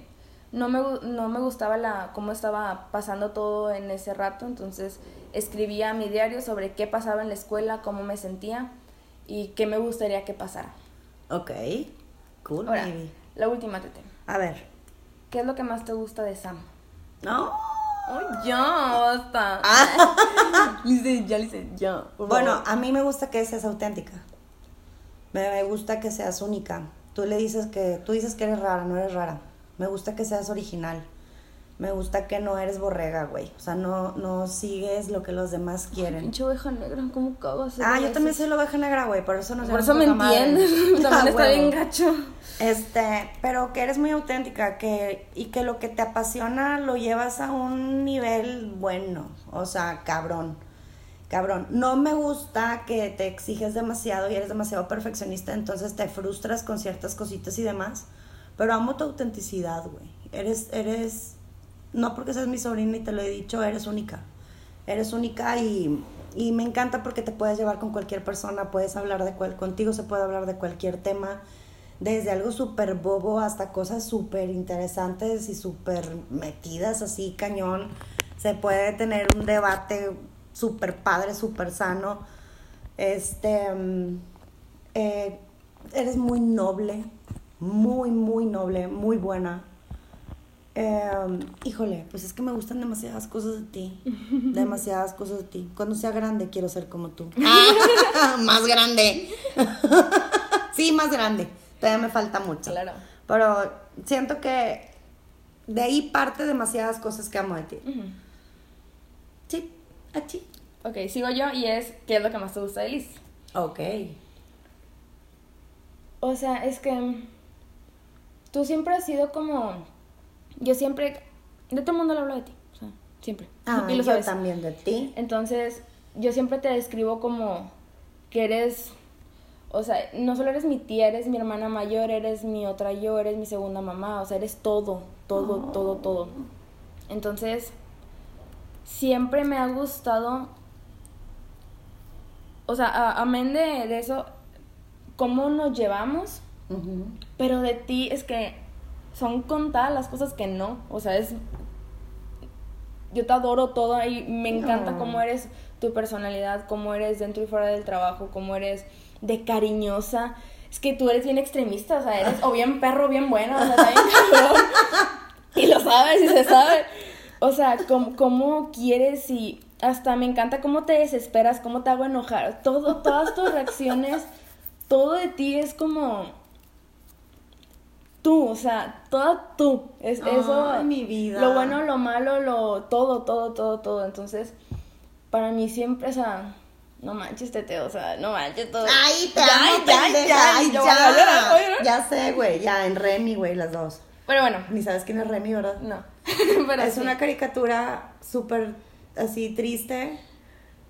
No me, no me gustaba la, cómo estaba pasando todo en ese rato, entonces escribía mi diario sobre qué pasaba en la escuela, cómo me sentía y qué me gustaría que pasara. Ok, cool, Ahora, baby. la última, Tete. A ver. ¿Qué es lo que más te gusta de Sam? No. ¡Ay, ya! ¡Basta! Dice, ya, dice, ya. Bueno, a mí me gusta que seas auténtica. Me, me gusta que seas única. Tú le dices que, tú dices que eres rara, no eres rara. Me gusta que seas original. Me gusta que no eres borrega, güey. O sea, no, no sigues lo que los demás quieren. Pinche oveja negra, ¿cómo cagas? Ah, yo también soy la oveja negra, güey. Por eso no Por eso me entiendes. También está bien gacho. Este, pero que eres muy auténtica, que, y que lo que te apasiona lo llevas a un nivel bueno, o sea, cabrón, cabrón. No me gusta que te exiges demasiado y eres demasiado perfeccionista, entonces te frustras con ciertas cositas y demás, pero amo tu autenticidad, güey. Eres, eres, no porque seas mi sobrina y te lo he dicho, eres única. Eres única y, y me encanta porque te puedes llevar con cualquier persona, puedes hablar de cual, contigo se puede hablar de cualquier tema, desde algo súper bobo hasta cosas súper interesantes y súper metidas así, cañón. Se puede tener un debate súper padre, súper sano. Este, mm, eh, eres muy noble, muy, muy noble, muy buena. Eh, híjole, pues es que me gustan demasiadas cosas de ti. Demasiadas cosas de ti. Cuando sea grande quiero ser como tú. Más grande. así más grande. Todavía me falta mucho. Claro. Pero siento que de ahí parte demasiadas cosas que amo de ti. Ujú. Sí, aquí. Ok, sigo yo y es, ¿qué es lo que más te gusta de Liz? Ok. O sea, es que tú siempre has sido como, yo siempre, de todo el mundo le hablo de ti, o sea, siempre. Ah, y lo yo sabes. también de ti. Entonces, yo siempre te describo como que eres, o sea, no solo eres mi tía, eres mi hermana mayor, eres mi otra yo, eres mi segunda mamá, o sea, eres todo, todo, todo, todo. Entonces, siempre me ha gustado, o sea, amén de, de eso, cómo nos llevamos, pero de ti es que son contadas las cosas que no. O sea, es. Yo te adoro todo y me encanta No. cómo eres tu personalidad, cómo eres dentro y fuera del trabajo, cómo eres de cariñosa. Es que tú eres bien extremista, o sea, eres o bien perro bien bueno, o sea, está bien cabrón. Y lo sabes y se sabe. O sea, cómo, cómo quieres y hasta me encanta cómo te desesperas, cómo te hago enojar. Todo, todas tus reacciones, todo de ti es como tú, o sea, toda tú. Es eso. Ay, mi vida. Lo bueno, lo malo, lo todo, todo, todo, todo. Entonces, para mí siempre, o sea, no manches, tete, o sea, no manches todo. Ay, te Ya, amo, ya, pendeja. ya, Ay, ya. llorar. Ya sé, güey. Ya, en Remy, güey, las dos. Pero bueno, Ni sabes quién es Remy, ¿verdad? no. Pero es sí. una caricatura súper así triste.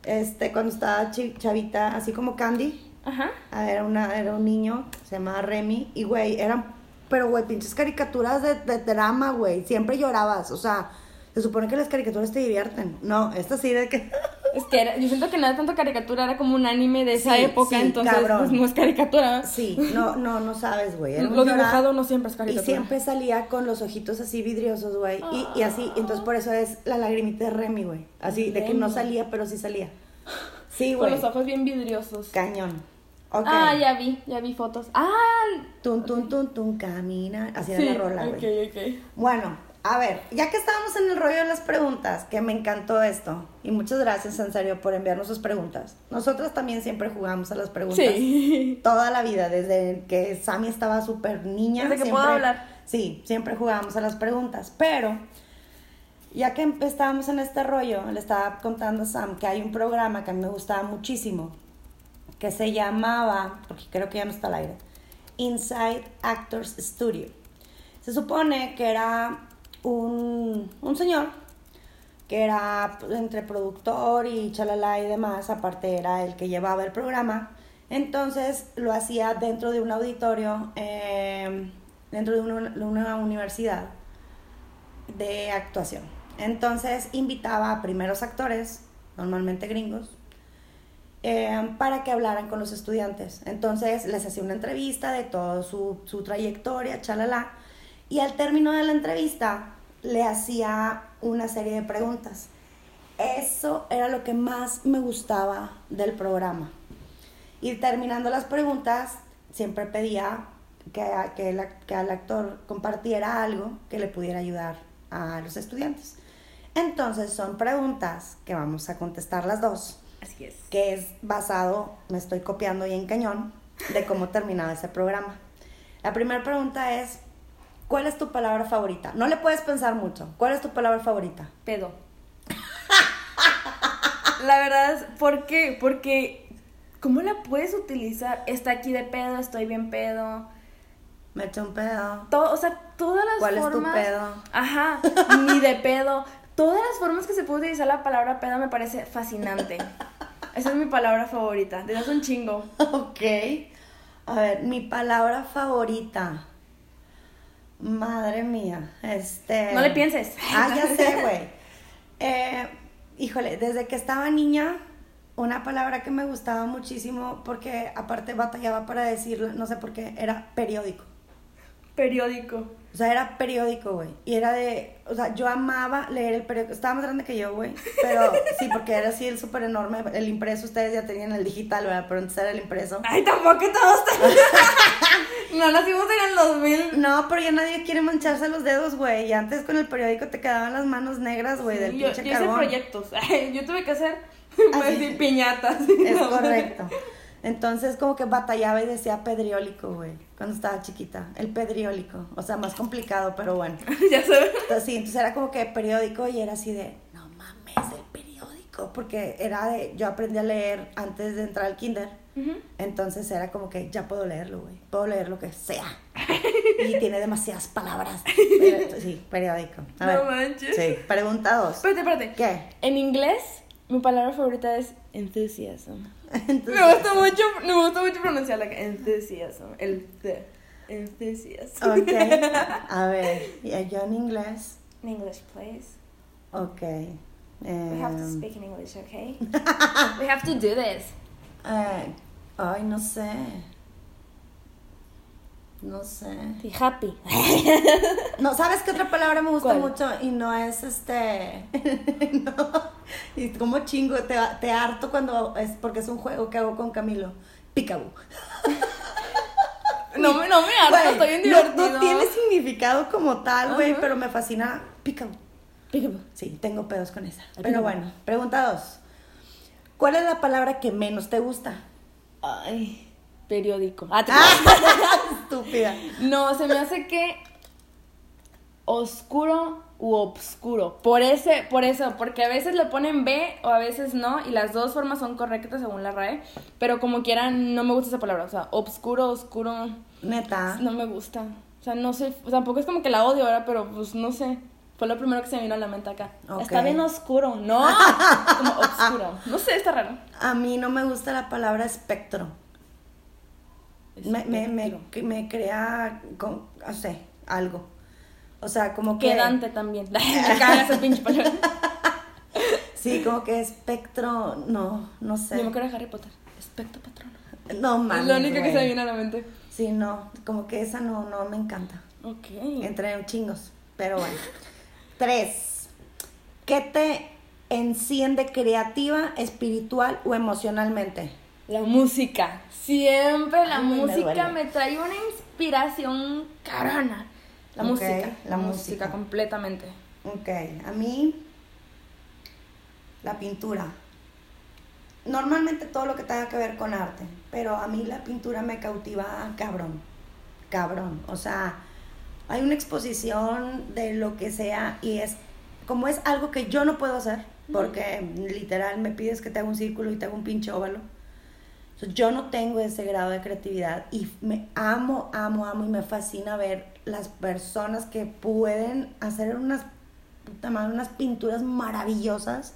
Este, cuando estaba chavita, así como Candy. Ajá. Ah, Era, una, era un niño, se llamaba Remy. Y, güey, eran, pero, güey, pinches caricaturas de, de drama, güey. Siempre llorabas. O sea, se supone que las caricaturas te divierten. No, esta sí de que. Es que era, yo siento que no era tanto caricatura, era como un anime de esa Sí, época, sí, entonces cabrón. pues, no es caricatura. Sí, no, no, no sabes, güey. Era Lo dibujado no siempre es Y caricatura. siempre salía con los ojitos así vidriosos, güey. Y, y así, entonces por eso es la lagrimita de Remy, güey. Así, de que no salía, pero sí salía. Sí, Con güey. los ojos bien vidriosos. Cañón. Ah, ya vi, ya vi fotos. Ah, Tun, tun, tun, tun, camina. Así sí. era la rola, güey. ok, ok. Bueno, a ver, ya que estábamos en el rollo de las preguntas, que me encantó esto. Y muchas gracias, en serio, por enviarnos sus preguntas. Nosotros también siempre jugamos a las preguntas. Sí. Toda la vida, desde que Sammy estaba súper niña. Desde que siempre- puedo hablar. Sí, siempre jugábamos a las preguntas. Pero, ya que estábamos en este rollo, le estaba contando a Sam que hay un programa que a mí me gustaba muchísimo, que se llamaba, porque creo que ya no está al aire, Inside Actors Studio. Se supone que era un, un señor que era entre productor y chalala y demás, aparte era el que llevaba el programa. Entonces lo hacía dentro de un auditorio, eh, dentro de una, de una universidad de actuación. Entonces invitaba a primeros actores, normalmente gringos, eh, para que hablaran con los estudiantes. Entonces les hacía una entrevista de toda su, su trayectoria, chalala, y al término de la entrevista le hacía una serie de preguntas. Eso era lo que más me gustaba del programa. Y terminando las preguntas, siempre pedía que, que, que el actor compartiera algo que le pudiera ayudar a los estudiantes. Entonces son preguntas que vamos a contestar las dos Así es. que es basado, me estoy copiando y en cañón, de cómo terminaba ese programa. La primera pregunta es, ¿cuál es tu palabra favorita? No le puedes pensar mucho. ¿Cuál es tu palabra favorita? Pedo. La verdad es, ¿por qué? Porque, ¿cómo la puedes utilizar? Está aquí de pedo, estoy bien pedo. Me eché un pedo. Todo, o sea, todas las ¿Cuál es tu formas. pedo? Ajá, ni de pedo. Todas las formas que se puede utilizar la palabra pedo me parece fascinante. Esa es mi palabra favorita. Desde hace un chingo. Ok. A ver, mi palabra favorita. Madre mía. Este. No le pienses. Ah, ya sé, güey. Eh, híjole, desde que estaba niña, una palabra que me gustaba muchísimo, porque aparte batallaba para decirla, no sé por qué, era periódico. Periódico. O sea, era periódico, güey. Y era de, o sea, yo amaba leer el periódico. Estaba más grande que yo, güey. Pero sí, porque era así el súper enorme. El impreso, ustedes ya tenían el digital, ¿verdad? Pero antes era el impreso. Ay, tampoco todos. no nacimos en el 2000. No, pero ya nadie quiere mancharse los dedos, güey. Y antes con el periódico te quedaban las manos negras, güey, del yo, pinche yo hice carbón. proyectos. yo tuve que hacer Ah, pues, piñatas. Es correcto. Entonces como que batallaba y decía pedriólico, güey, cuando estaba chiquita. El pedriólico. O sea, más complicado, pero bueno. ya sabes. Entonces, sí, entonces era como que periódico y era así de, no mames, el periódico. Porque era de, yo aprendí a leer antes de entrar al kinder. Entonces era como que ya puedo leerlo, güey. Puedo leer lo que sea. y tiene demasiadas palabras. Pero, sí, periódico. A No ver. manches. Sí, pregunta dos. Espérate, espérate. ¿Qué? En inglés, mi palabra favorita es enthusiasm. Entonces, Me gusta mucho, me gusta mucho pronunciarla. enthusiasm. El the. Enthusiasm. Ok. A ver, yo en inglés. In English, please. Ok. We have to Em, speak in English, okay? We have to do this. eh, ay, no sé. No sé. Be happy. No, ¿sabes qué otra palabra me gusta ¿Cuál? mucho? Y no es este. no. Y como chingo, te, te harto cuando es porque es un juego que hago con Camilo. Picaboo. No, me- no me harto, estoy bien divertido. No, tiene significado como tal, güey, pero me fascina Picaboo. Peekaboo. Sí, tengo pedos con esa. Pero Picaboo. bueno, pregunta dos. ¿Cuál es la palabra que menos te gusta? Ay, periódico. Ah, te- Estúpida. No, se me hace que oscuro u obscuro. Por ese, por eso, porque a veces le ponen B o a veces no, y las dos formas son correctas según la RAE, pero como quieran, no me gusta esa palabra. O sea, obscuro, oscuro, Neta. no me gusta. O sea, no sé, tampoco es como que la odio ahora, pero pues no sé. Fue lo primero que se me vino a la mente acá. Está bien oscuro, no, como obscuro. No sé, está raro. A mí no me gusta la palabra espectro. Me, me, me, me crea, con, no sé, algo. O sea, como que... Quedante también. esa pinche palabra. Sí, como que espectro, no, no sé. Yo me acuerdo de Harry Potter. Espectro patrono. No mames. es lo único que se me viene a la mente. Sí, no, como que esa no, no me encanta. Ok. Entre chingos, pero bueno. Tres. ¿Qué te enciende creativa, espiritual o emocionalmente? La música. Siempre la Ay, música me, trae una inspiración carana. La música. la música. completamente. Ok, a mí la pintura. Normalmente todo lo que tenga que ver con arte, pero a mí la pintura me cautiva cabrón, cabrón. O sea, hay una exposición de lo que sea y es como es algo que yo no puedo hacer, porque literal me pides que te haga un círculo y te haga un pinche óvalo. Yo no tengo ese grado de creatividad y me amo, amo, amo y me fascina ver las personas que pueden hacer unas, puta madre, unas pinturas maravillosas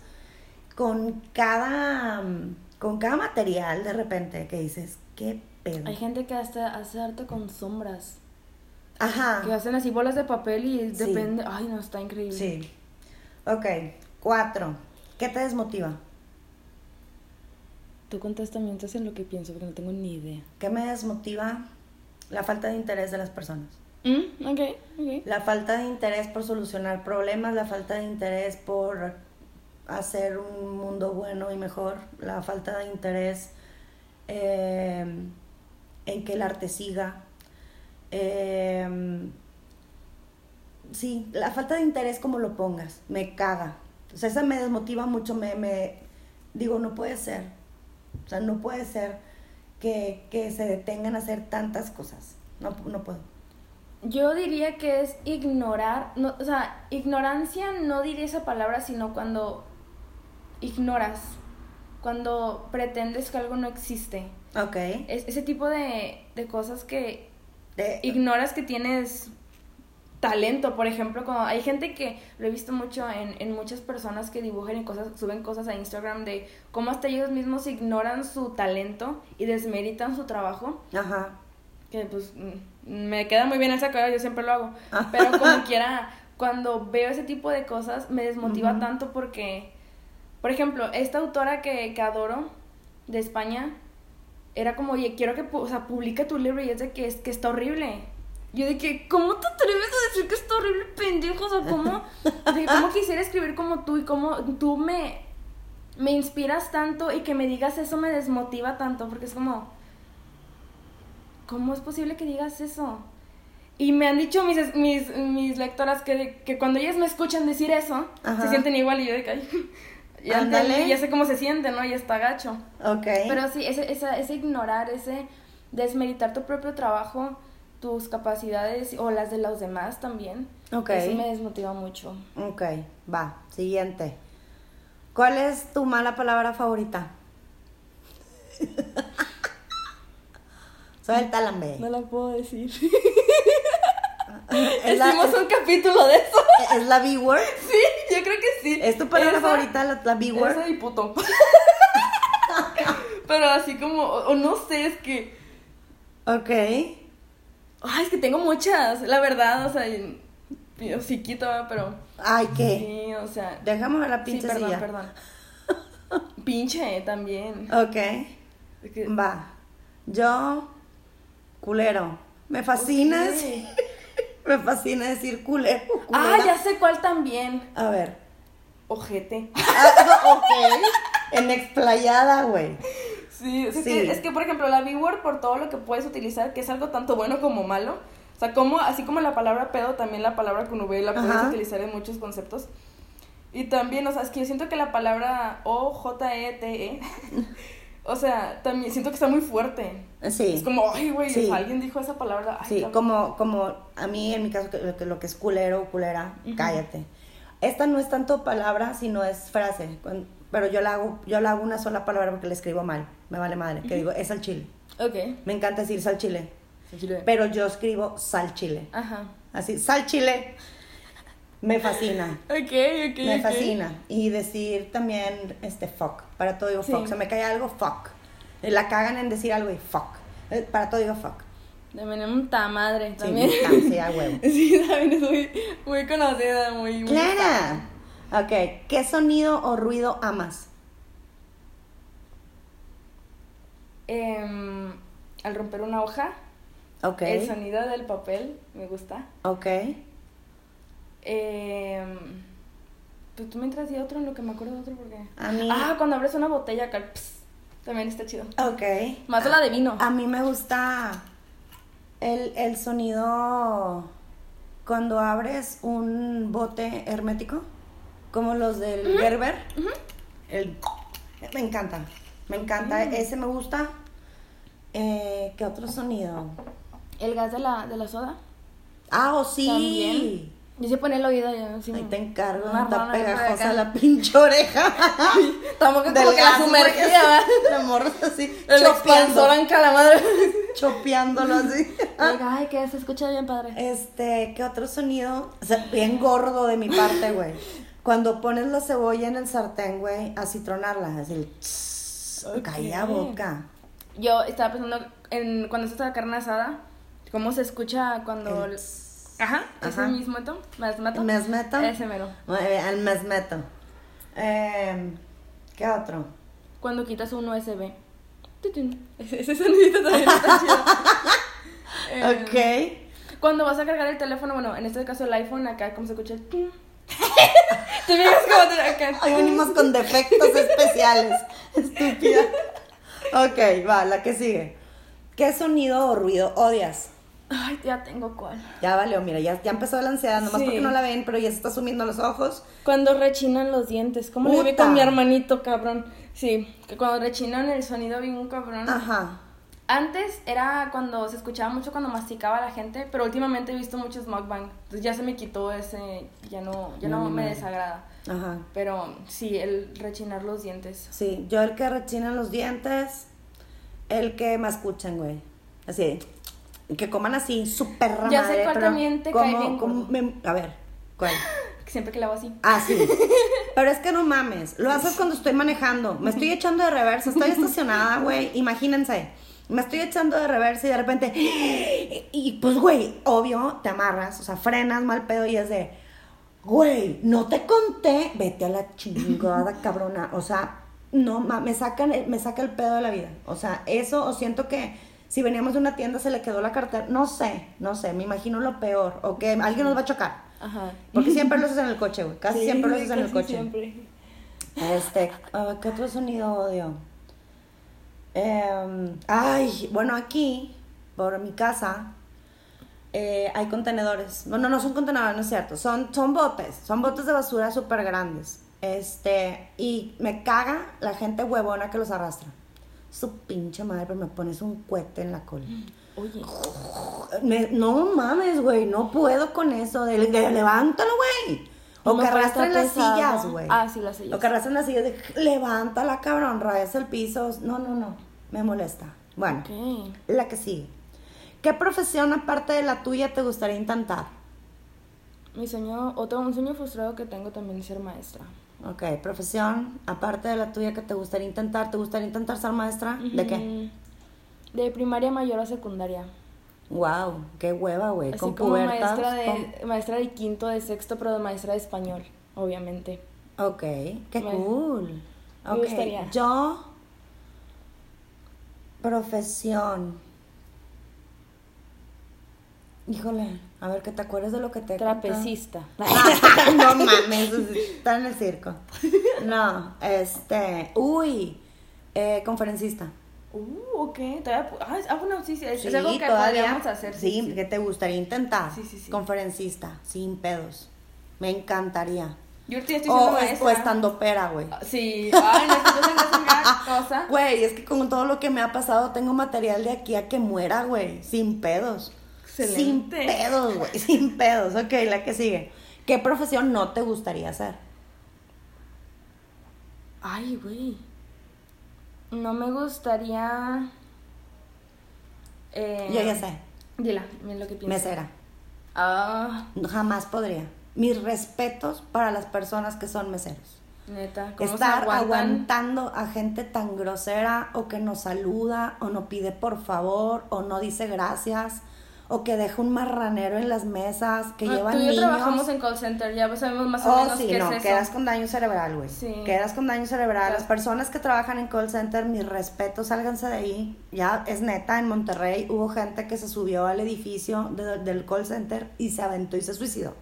con cada, con cada material de repente que dices, qué pedo. Hay gente que hasta hace arte con sombras. Ajá. Que hacen así bolas de papel y Sí. depende. Ay, no, está increíble. Sí. Ok. Cuatro. ¿Qué te desmotiva? Tú contesta mientras en lo que pienso porque no tengo ni idea. ¿Qué me desmotiva? La falta de interés de las personas. Mm, ok, ok. La falta de interés por solucionar problemas, la falta de interés por hacer un mundo bueno y mejor, la falta de interés eh, en que el arte siga. Eh, sí, la falta de interés como lo pongas, me caga. O sea, esa me desmotiva mucho, me, me digo, no puede ser. O sea, no puede ser que, que se detengan a hacer tantas cosas. No, no puedo. Yo diría que es ignorar, no, o sea, ignorancia no diría esa palabra, sino cuando ignoras, cuando pretendes que algo no existe. Ok. Es ese tipo de, de cosas que De- ignoras que tienes talento, por ejemplo, como hay gente que lo he visto mucho en, en muchas personas que dibujan y cosas, suben cosas a Instagram de cómo hasta ellos mismos ignoran su talento y desmeritan su trabajo Ajá. que pues mm, me queda muy bien esa cara, yo siempre lo hago, Ah. pero como quiera, cuando veo ese tipo de cosas me desmotiva tanto porque, por ejemplo, esta autora que, que adoro de España, era como, oye, quiero que, o sea, publica tu libro y es de que, es que está horrible. Yo de que, ¿cómo te atreves a decir que está horrible, pendejo? O sea, ¿cómo, de ¿cómo quisiera escribir como tú y cómo tú me, me inspiras tanto y que me digas eso me desmotiva tanto? Porque es como, ¿cómo es posible que digas eso? Y me han dicho mis, mis, mis lectoras que, que cuando ellas me escuchan decir eso, Ajá. se sienten igual y yo de que, ay, Ya, Ándale. entendí, ya sé cómo se siente, ¿no? Ya está gacho. Ok. Pero sí, ese, esa- ese ignorar, ese desmeritar tu propio trabajo, tus capacidades o las de los demás también. Ok. Eso me desmotiva mucho. Ok, va, siguiente. ¿Cuál es tu mala palabra favorita? Suéltala, hombre. No la puedo decir. Hicimos un capítulo de eso. es- es la B-word. Sí, yo creo que sí. ¿Es tu palabra Esa- favorita la, la B-word? Esa y puto. Pero así como, o, o no sé, es que. Ok. Ay, es que tengo muchas, la verdad, o sea, yo sí quito, pero. Ay, ¿qué? Sí, o sea. Déjame ver la Sí, pinche perdón, silla. perdón. Pinche también. Ok. Es que- Va. Yo, culero. Me fascina Ok. decir, me fascina decir culero. Ah, culera. ya sé cuál también. A ver. Ojete. Ah, ok. En explayada, güey. Sí, es, Sí. Que, es que, por ejemplo, la B-word, por todo lo que puedes utilizar, que es algo tanto bueno como malo. O sea, como, así como la palabra pedo, también la palabra con V la puedes Ajá. utilizar en muchos conceptos. Y también, o sea, es que yo siento que la palabra O-J-E-T-E, o sea, también siento que está muy fuerte. Sí. Es como, ay, güey, Sí. alguien dijo esa palabra. Ay, Sí, cabrón. como, como a mí en mi caso, lo que, lo que es culero o culera, Ujú. cállate. Esta no es tanto palabra, sino es frase. Cuan- Pero yo la hago, yo la hago una sola palabra porque la escribo mal. Me vale madre. Que digo, es al chile. Ok. Me encanta decir sal chile. Chile. Pero yo escribo sal chile. Ajá. Así, sal chile. Me fascina. Ok, ok. Me fascina. Y decir también, este, fuck. Para todo digo Sí. fuck. Se me cae algo, fuck. La cagan en decir algo y fuck. Eh, Para todo digo fuck. También es madre. Sí, También. sí, a huevo. Sí, también es muy, muy conocida, muy... muy Clara. Ok, ¿qué sonido o ruido amas? Em, al romper una hoja, Ok, el sonido del papel me gusta. ok. Em, pues tú mientras di otro en lo que me acuerdo de otro porque... A mí, Ah, cuando abres una botella acá, ps, también está chido. ok. Más la de vino. A mí me gusta el, el sonido cuando abres un bote hermético, como los del Gerber. El, me encanta, me encanta. Mm. Ese me gusta. Eh, ¿Qué otro sonido? El gas de la, de la soda. Ah, oh, sí. También. Yo se pone el oído ya. así, Ahí te encargo, Una está pegajosa la pinche oreja. Estamos que como que la ¿verdad? La morra así, chopeando, en la madre. chopeándolo así. Ay, que se escucha bien padre. Este, ¿qué otro sonido? O sea, bien gordo de mi parte, güey. Cuando pones la cebolla en el sartén, güey, a citronarla, así el tss, Ok. calla boca. Yo estaba pensando en cuando está la carne asada, cómo se escucha cuando... El Ajá, ese Ajá. mismo to, ¿Más mato? ¿Mesmeto? Ese mero. Muy bien, El mesmeto. Em, ¿Qué otro? Cuando quitas un USB. Ese, ese sonidito también está chido. Eh, ok. Cuando vas a cargar el teléfono, bueno, en este caso el iPhone, acá como se escucha el... Te fijas como. Hoy venimos con defectos especiales. Estúpida. Ok, va, la que sigue. ¿Qué sonido o ruido odias? Ay, ya tengo cuál. Ya valió, mira, ya, ya empezó la ansiedad, nomás Sí. porque no la ven, pero ya se está sumiendo los ojos. Cuando rechinan los dientes. ¿Cómo le vi con mi hermanito, cabrón? Sí, que cuando rechinan el sonido bien un cabrón. Ajá. Antes era cuando se escuchaba mucho cuando masticaba la gente, pero últimamente he visto muchos mukbang. Entonces ya se me quitó ese, ya no, ya no No, me desagrada. Ajá. Pero sí, el rechinar los dientes. Sí, yo el que rechina los dientes, el que me escuchan, güey. Así, que coman así, súper Ya sé cuál también te como- cae bien como me- a ver, ¿cuál? Siempre que la hago así. Ah, sí. Pero es que no mames. Lo haces cuando estoy manejando. Me estoy echando de reversa. Estoy estacionada, güey. Imagínense. Me estoy echando de reversa y de repente. Y pues, güey, obvio, te amarras. O sea, frenas mal pedo y es de. Güey, no te conté. Vete a la chingada, cabrona. O sea, no, ma- me, sacan, el- me saca el pedo de la vida. O sea, eso, o siento que si veníamos de una tienda se le quedó la cartera. No sé, no sé. Me imagino lo peor. O que alguien nos va a chocar. Ajá. Porque siempre lo haces en el coche, güey. Casi Sí, siempre lo haces en el coche. siempre. Este, ah, ¿qué otro sonido odio? Em, ay, bueno, aquí, por mi casa, eh, hay contenedores. No, no, no son contenedores, no es cierto. Son, son botes. Son botes de basura súper grandes. Este, y me caga la gente huevona que los arrastra. Su pinche madre, pero me pones un cohete en la cola. Oye, Me- no mames, güey, no puedo con eso. De, de- levántalo, güey. O no que arrastren las sillas, güey. Ah, sí, las sillas. O que arrastren las sillas de levántala, cabrón, rayas el piso. No, no, no. Me molesta. Bueno, la que sigue. ¿Qué profesión aparte de la tuya te gustaría intentar? Mi sueño, otro, un sueño frustrado que tengo también es ser maestra. Ok, profesión aparte de la tuya que te gustaría intentar. ¿Te gustaría intentar ser maestra? ¿De qué? De primaria mayor a secundaria. Wow, qué hueva, güey. Con como pubertas. maestra de, con- maestra de quinto, de sexto, pero de maestra de español, obviamente. Ok, qué Me- cool. me Ok, gustaría. Yo, profesión. Híjole, a ver que te acuerdes de lo que te. Trapecista. no mames, está en el circo. No, este, uy, eh, conferencista. Uh, ok. Todavía, ah, es- ah, bueno, sí, sí. Es, es Sí, algo que todavía. podríamos hacer. Sí, que te gustaría intentar. Sí, sí, sí. Conferencista, sin pedos. Me encantaría. Yo estoy O, maestra. o estando pera, güey. Ah, Sí. Ay, no, cosa. Güey, es que con todo lo que me ha pasado tengo material de aquí a que muera, güey. Sin pedos. Excelente. Sin pedos, güey. Sin pedos. Ok, la que sigue. ¿Qué profesión no te gustaría hacer? Ay, güey. No me gustaría. Eh, Yo ya sé. Dila, mira lo que piensas. Mesera. Ah, Jamás podría. Mis respetos para las personas que son meseros. neta. ¿cómo se Estar aguantan? aguantando a gente tan grosera o que no saluda o no pide por favor o no dice gracias o que deja un marranero en las mesas que Ah, llevan Tú y yo niños. trabajamos en call center, ya sabemos más o Oh, menos sí, qué no, es eso. quedas con daño cerebral, güey. Sí. Quedas con daño cerebral. Las personas que trabajan en call center, mis respetos, sálganse de ahí. Ya es neta, en Monterrey hubo gente que se subió al edificio de- del call center y se aventó y se suicidó.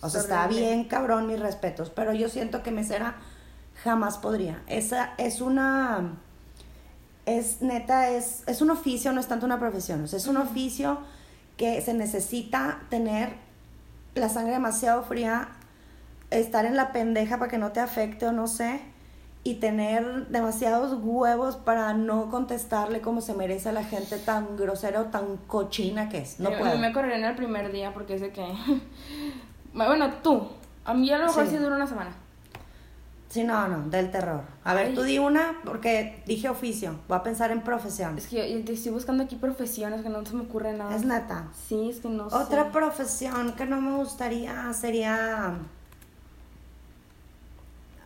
O sea, está bien cabrón, mis respetos, pero yo siento que mesera jamás podría. Esa es una... Es neta, es, es un oficio, no es tanto una profesión. O sea, es un oficio que se necesita tener la sangre demasiado fría, estar en la pendeja para que no te afecte o no sé, y tener demasiados huevos para no contestarle como se merece a la gente tan grosera o tan cochina que es. No puedo. mí me correrían el primer día porque es de que. Bueno, tú. A mí a lo mejor Sí. sí, dura una semana. Sí, no, no, del terror. A ver, Ay. tú di una, porque dije oficio. Voy a pensar en profesión. Es que yo, estoy buscando aquí profesiones que no se me ocurre nada. Es neta. Sí, es que no Otra sé. profesión que no me gustaría sería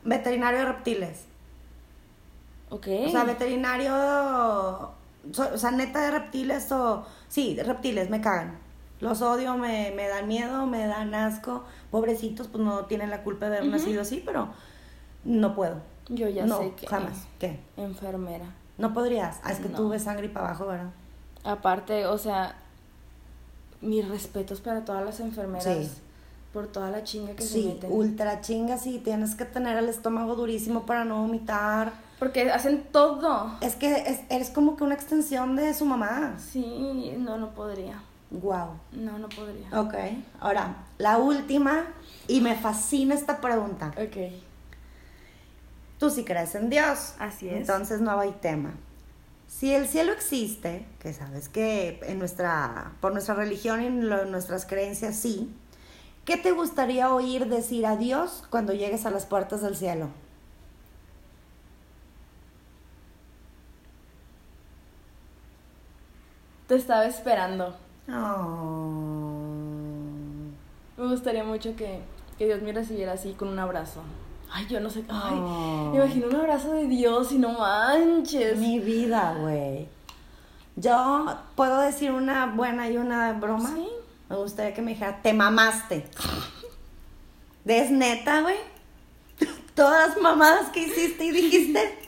veterinario de reptiles. Ok. O sea, veterinario, o sea, neta de reptiles o... Sí, de reptiles, me cagan. Los odio, me, me dan miedo, me dan asco. Pobrecitos, pues no tienen la culpa de haber nacido así, pero no puedo. Yo ya no, sé que. jamás. ¿Qué? Enfermera. No podrías. Ah, es que No. tú ves sangre y para abajo, ¿verdad? Aparte, o sea, mis respetos para todas las enfermeras. Sí. Por toda la chinga que se Sí, ultra chinga, sí. Tienes que tener el estómago durísimo para no vomitar. Porque hacen todo. Es que es- eres como que una extensión de su mamá. Sí, no, no podría. Wow. No, no podría. Ok. Ahora, la última, y me fascina esta pregunta. Ok. Tú sí crees en Dios. Así es. Entonces no hay tema. Si el cielo existe, que sabes que en nuestra, por nuestra religión y en lo- nuestras creencias sí, ¿qué te gustaría oír decir a Dios cuando llegues a las puertas del cielo? Te estaba esperando. Oh. Me gustaría mucho que, que Dios me recibiera así con un abrazo. Ay, yo no sé. Ay, Oh. me imagino un abrazo de Dios y no manches. Mi vida, güey. Yo puedo decir una buena y una broma. Sí. Me gustaría que me dijera, te mamaste. ¿Es neta, güey? Todas las mamadas que hiciste y dijiste.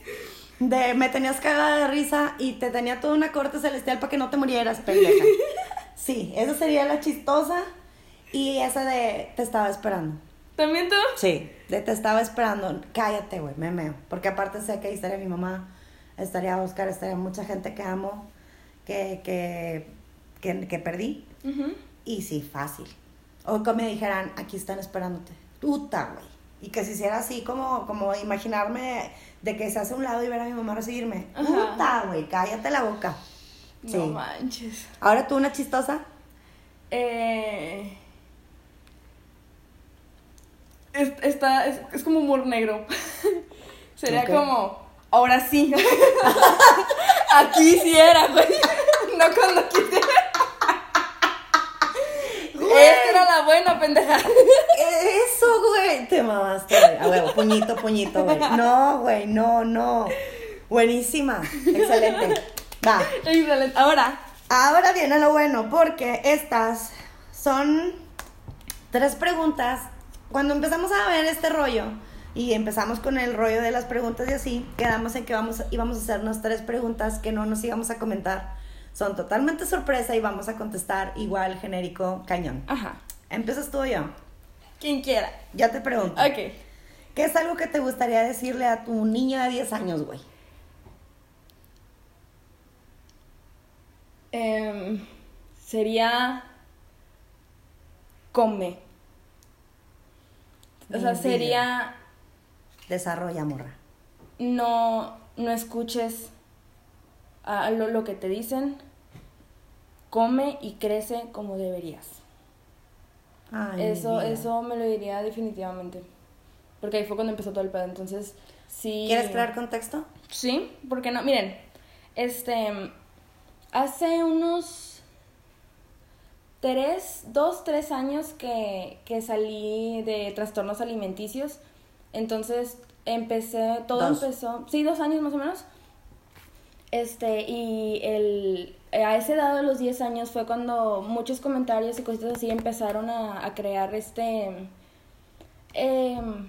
De me tenías cagada de risa y te tenía toda una corte celestial para que no te murieras, pendeja. Sí, esa sería la chistosa. Y esa de te estaba esperando. ¿También tú? Sí, de te estaba esperando. Cállate, güey, me meo. Porque aparte sé que ahí estaría mi mamá, estaría Oscar, estaría mucha gente que amo, que, que, que, que perdí. Ujú. Y sí, fácil. O que me dijeran, aquí están esperándote. Puta, güey. Y que se hiciera así como, como imaginarme de que se hace a un lado y ver a mi mamá recibirme. Puta, güey, cállate la boca. No manches. Ahora tú una chistosa. Eh, es, está, es, es como humor negro. Sería como, ahora sí. Aquí sí era, güey. No cuando quisiera. Esta era la buena, pendeja. Eso, güey. Te mamaste, güey. A huevo, puñito, puñito, güey. No, güey, no, no. Buenísima. Excelente. Va. Ahora, Ahora viene lo bueno, porque estas son tres preguntas. Cuando empezamos a ver este rollo y empezamos con el rollo de las preguntas y así, quedamos en que vamos, íbamos a hacernos tres preguntas que no nos íbamos a comentar. Son totalmente sorpresa y vamos a contestar igual genérico cañón. ajá. Empiezas tú o yo. Quien quiera. Ya te pregunto. Ok. ¿Qué es algo que te gustaría decirle a tu niño de 10 años, güey? Em, sería. Come. O sea, sería. Desarrolla, morra. no, no escuches a lo, lo que te dicen, come y crece como deberías. Ay, eso, eso me lo diría definitivamente. Porque ahí fue cuando empezó todo el pedo. Entonces, sí. ¿Quieres crear contexto? Sí, porque no, miren, este, hace unos tres, dos, tres años que, que salí de trastornos alimenticios, entonces empecé, todo Dos. empezó, sí, dos años más o menos, este, y el, a esa edad de los 10 años fue cuando muchos comentarios y cositas así empezaron a, a crear este, em,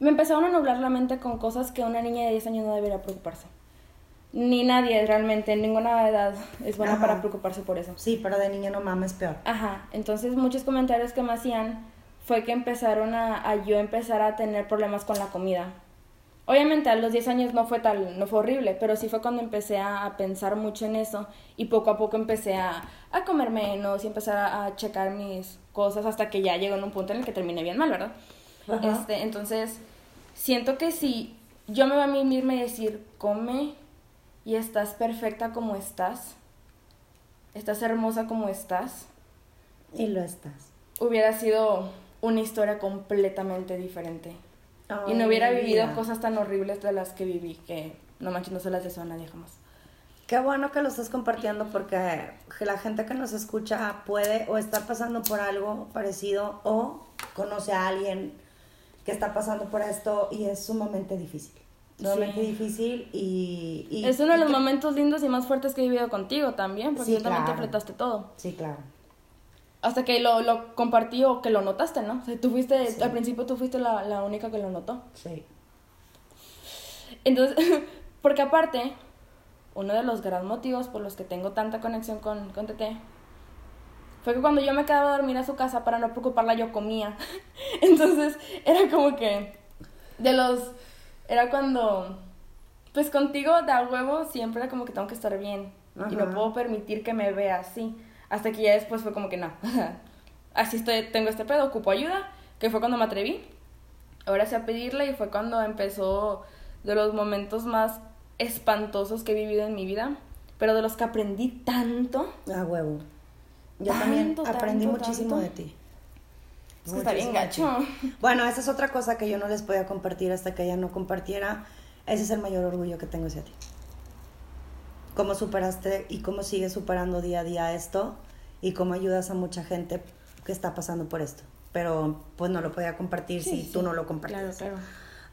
me empezaron a nublar la mente con cosas que una niña de 10 años no debería preocuparse. Ni nadie realmente, en ninguna edad es buena Ajá. para preocuparse por eso. Sí, pero de niño no mames peor. Ajá, entonces muchos comentarios que me hacían fue que empezaron a, a yo empezar a tener problemas con la comida. Obviamente a los 10 años no fue tal, no fue horrible, pero sí fue cuando empecé a, a pensar mucho en eso y poco a poco empecé a, a comer menos y empezar a, checar mis cosas hasta que ya llegó en un punto en el que terminé bien mal, ¿verdad? Ajá. Este, entonces, siento que si yo me voy a misma y decir, come y estás perfecta como estás, estás hermosa como estás, Y lo estás. hubiera sido una historia completamente diferente. y no hubiera vivido vida. cosas tan horribles de las que viví, que no manches, no se las deseo a nadie jamás. Qué bueno que lo estás compartiendo porque la gente que nos escucha puede o estar pasando por algo parecido o conoce a alguien que está pasando por esto y es sumamente difícil. Sumamente Sí. difícil y, y- es uno de los momentos lindos y más fuertes que he vivido contigo también, porque Sí, tú también te todo. Sí, claro. Hasta que lo, lo compartí o que lo notaste, ¿no? O sea, tú fuiste, Sí. al principio tú fuiste la, la única que lo notó. Sí. Entonces, porque aparte, uno de los gran motivos por los que tengo tanta conexión con, con Tete fue que cuando yo me quedaba a dormir a su casa para no preocuparla, yo comía. Entonces, era como que de los. Era cuando. Pues contigo de a huevo siempre era como que tengo que estar bien. Y no puedo permitir que me vea así. Hasta que ya después fue como que no. así estoy, tengo este pedo, ocupo ayuda. Que fue cuando me atreví ahora sí a pedirle y fue cuando empezó de los momentos más espantosos que he vivido en mi vida, pero de los que aprendí tanto. A huevo. Yo Tanto, también tanto, aprendí muchísimo tanto. de ti. Es que está bien gacho. Bueno, esa es otra cosa que yo no les podía compartir hasta que ella no compartiera. Ese es el mayor orgullo que tengo hacia ti. Cómo superaste y cómo sigues superando día a día esto y cómo ayudas a mucha gente que está pasando por esto. Pero pues no lo podía compartir Sí, si sí. tú no lo Claro, compartías. claro.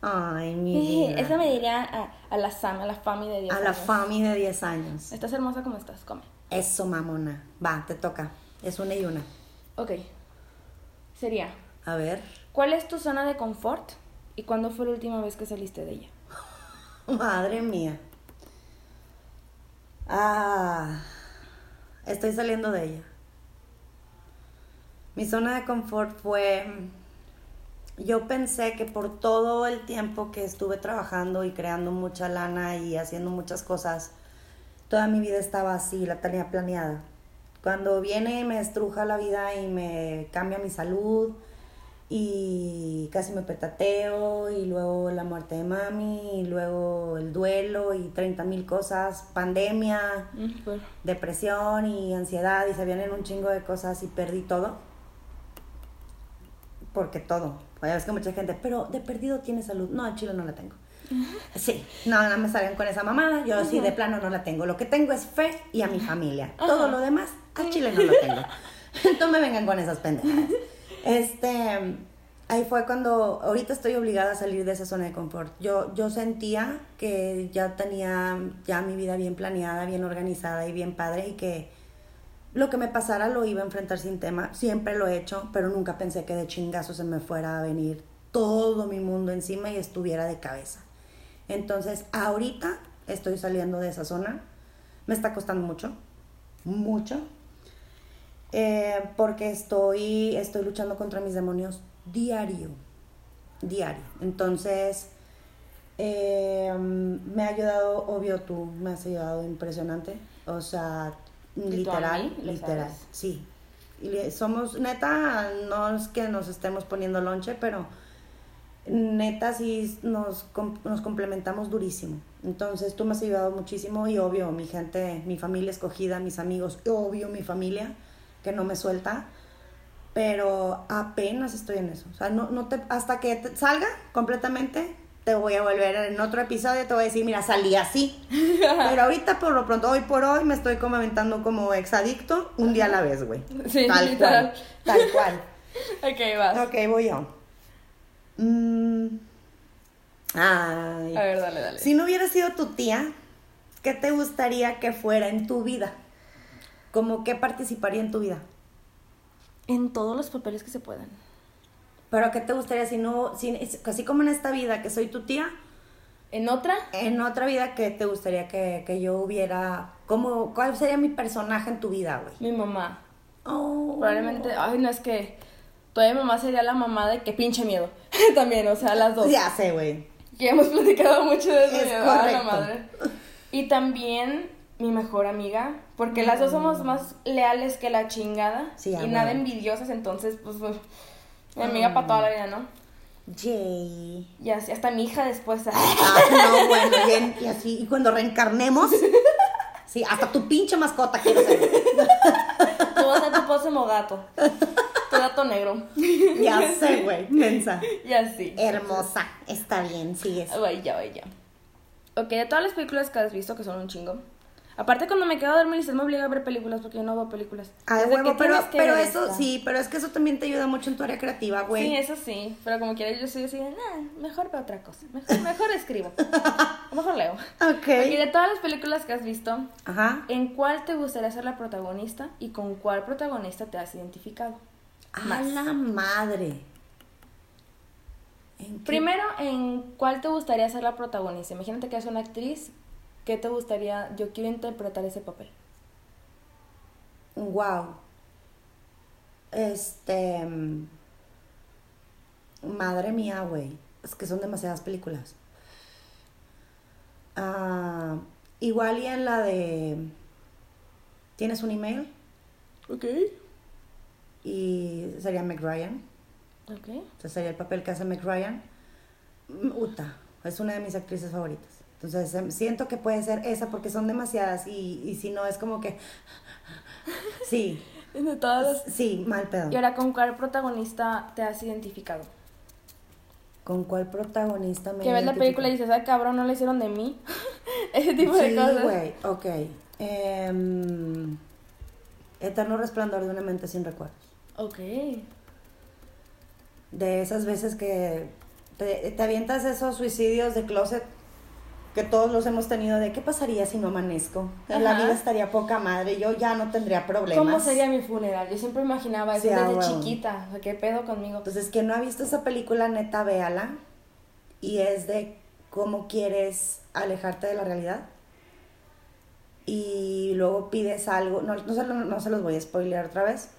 Ay, mi vida. Eso me diría a, a la Sam, a la Fami de 10 A la años. Fami de 10 años. Estás hermosa como estás, come. Eso, mamona. Va, te toca. Es una y una. Ok. Sería, A ver. ¿cuál es tu zona de confort y cuándo fue la última vez que saliste de ella? Madre mía. Ah, estoy saliendo de ella. Mi zona de confort fue, yo pensé que por todo el tiempo que estuve trabajando y creando mucha lana y haciendo muchas cosas, toda mi vida estaba así, la tenía planeada. Cuando viene y me estruja la vida y me cambia mi salud y casi me petateo y luego la muerte de mami y luego el duelo y 30 mil cosas, pandemia, Mm, depresión y ansiedad y se vienen un chingo de cosas y perdí todo. Porque todo. Pues es que mucha gente, pero de perdido tiene salud. No, en Chile no la tengo. Sí, no, no me salgan con esa mamada. Yo sí, de plano no la tengo. Lo que tengo es fe y a mi familia. Todo lo demás, a Chile no lo tengo. No me vengan con esas pendejadas. Este, ahí fue cuando, ahorita estoy obligada a salir de esa zona de confort. Yo, yo sentía que ya tenía ya mi vida bien planeada, bien organizada y bien padre y que lo que me pasara lo iba a enfrentar sin tema. Siempre lo he hecho, pero nunca pensé que de chingazo se me fuera a venir todo mi mundo encima y estuviera de cabeza. Entonces, ahorita estoy saliendo de esa zona. Me está costando mucho, mucho, eh, porque estoy, estoy luchando contra mis demonios diario, diario. Entonces, eh, me ha ayudado, obvio tú, me has ayudado impresionante. O sea, ¿Y tú a literal, literal, sabes. sí. Y somos, neta, no es que nos estemos poniendo lonche, pero neta sí nos, nos complementamos durísimo. Entonces tú me has ayudado muchísimo y obvio mi gente, mi familia escogida, mis amigos, obvio mi familia que no me suelta, pero apenas estoy en eso. O sea, no, no te, hasta que te- salga completamente, te voy a volver en otro episodio, te voy a decir, mira, salí así. Pero ahorita por lo pronto, hoy por hoy, me estoy como aventando como exadicto un día a la vez, güey. Sí, tal literal. cual, tal cual. Ok, vas. Ok, voy yo. Mm. Ay. A ver, dale, dale. Si no hubiera sido tu tía, ¿qué te gustaría que fuera en tu vida? ¿Cómo qué participaría en tu vida? En todos los papeles que se puedan. Pero ¿qué te gustaría si no, si, así como en esta vida que soy tu tía, En otra, en otra vida qué te gustaría que, que yo hubiera, cómo, cuál sería mi personaje en tu vida, güey? mi mamá. Oh. Probablemente, ay, no es que todavía mi mamá sería la mamá de que pinche miedo. También, o sea, las dos. Ya sé, güey. Que hemos platicado mucho de eso. La madre. Y también mi mejor amiga, porque las dos somos más leales que la chingada Mm. Sí, a y nada envidiosas, entonces, pues, pues, mi amiga para toda la vida, ¿no? Jay. Y así, hasta mi hija después. Ah, no, bueno, bien, y así, y cuando reencarnemos, sí, hasta tu pinche mascota quiero ser. Tú vas a ser tu pósimo gato. Tu gato negro. Ya sé, güey, mensa. Y así. Hermosa, está bien, sigues. Vaya, vaya. Ok, de todas las películas que has visto, que son un chingo. Aparte, cuando me quedo a dormir, se me obliga a ver películas porque yo no veo películas. Ah, de huevo, pero, pero eso, esta. sí, pero es que eso también te ayuda mucho en tu área creativa, güey. Sí, eso sí. Pero como quiera, yo soy así de, nah, mejor veo otra cosa. Mejor, mejor escribo. mejor leo. Ok. Ok, de todas las películas que has visto, Ajá. ¿en cuál te gustaría ser la protagonista y con cuál protagonista te has identificado? A la madre. ¿En? Primero, ¿en cuál te gustaría ser la protagonista? Imagínate que eres una actriz. ¿Qué te gustaría? Yo quiero interpretar ese papel. Wow. Este. mm, Madre mía, güey. Es que son demasiadas películas. Ah, igual y en la de. ¿Tienes un email? Ok. Y sería Meg Ryan. Ok. Entonces sería el papel que hace Meg Ryan. Mm, Uta, es una de mis actrices favoritas. Entonces em, siento que puede ser esa porque son demasiadas y, y si no es como que... Sí, De todas las... sí, mal pedo. Y ahora, ¿con cuál protagonista te has identificado? ¿Con cuál protagonista me Que ves la película y dices, ay, cabrón, no lo hicieron de mí. Ese tipo de Sí, cosas. güey, ok. Em, Eterno resplandor de una mente sin recuerdos. Ok. De esas veces que te, te avientas esos suicidios de closet que todos los hemos tenido de qué pasaría si no amanezco. La Ajá. vida estaría poca madre, yo ya no tendría problemas. ¿Cómo sería mi funeral? Yo siempre imaginaba eso Sí, ah, desde chiquita. O sea, ¿qué pedo conmigo? Entonces, quien no ha visto esa película, neta, véala. Y es de cómo quieres alejarte de la realidad. Y luego pides algo. No, no, se, lo- no se los voy a spoilear otra vez.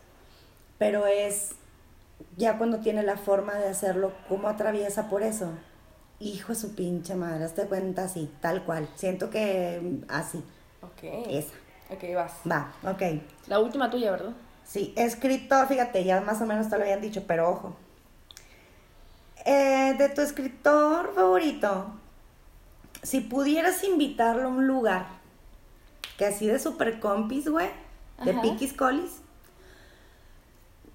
Pero es ya cuando tiene la forma de hacerlo, cómo atraviesa por eso. Hijo de su pinche madre, hazte cuenta así, tal cual. Siento que así, Ok. esa. Ok, vas. Va, ok. La última tuya, ¿verdad? Sí, escritor, fíjate, ya más o menos te lo habían dicho, pero ojo. Eh, de tu escritor favorito, si pudieras invitarlo a un lugar, que así de super compis, güey, de Ajá. piquis colis,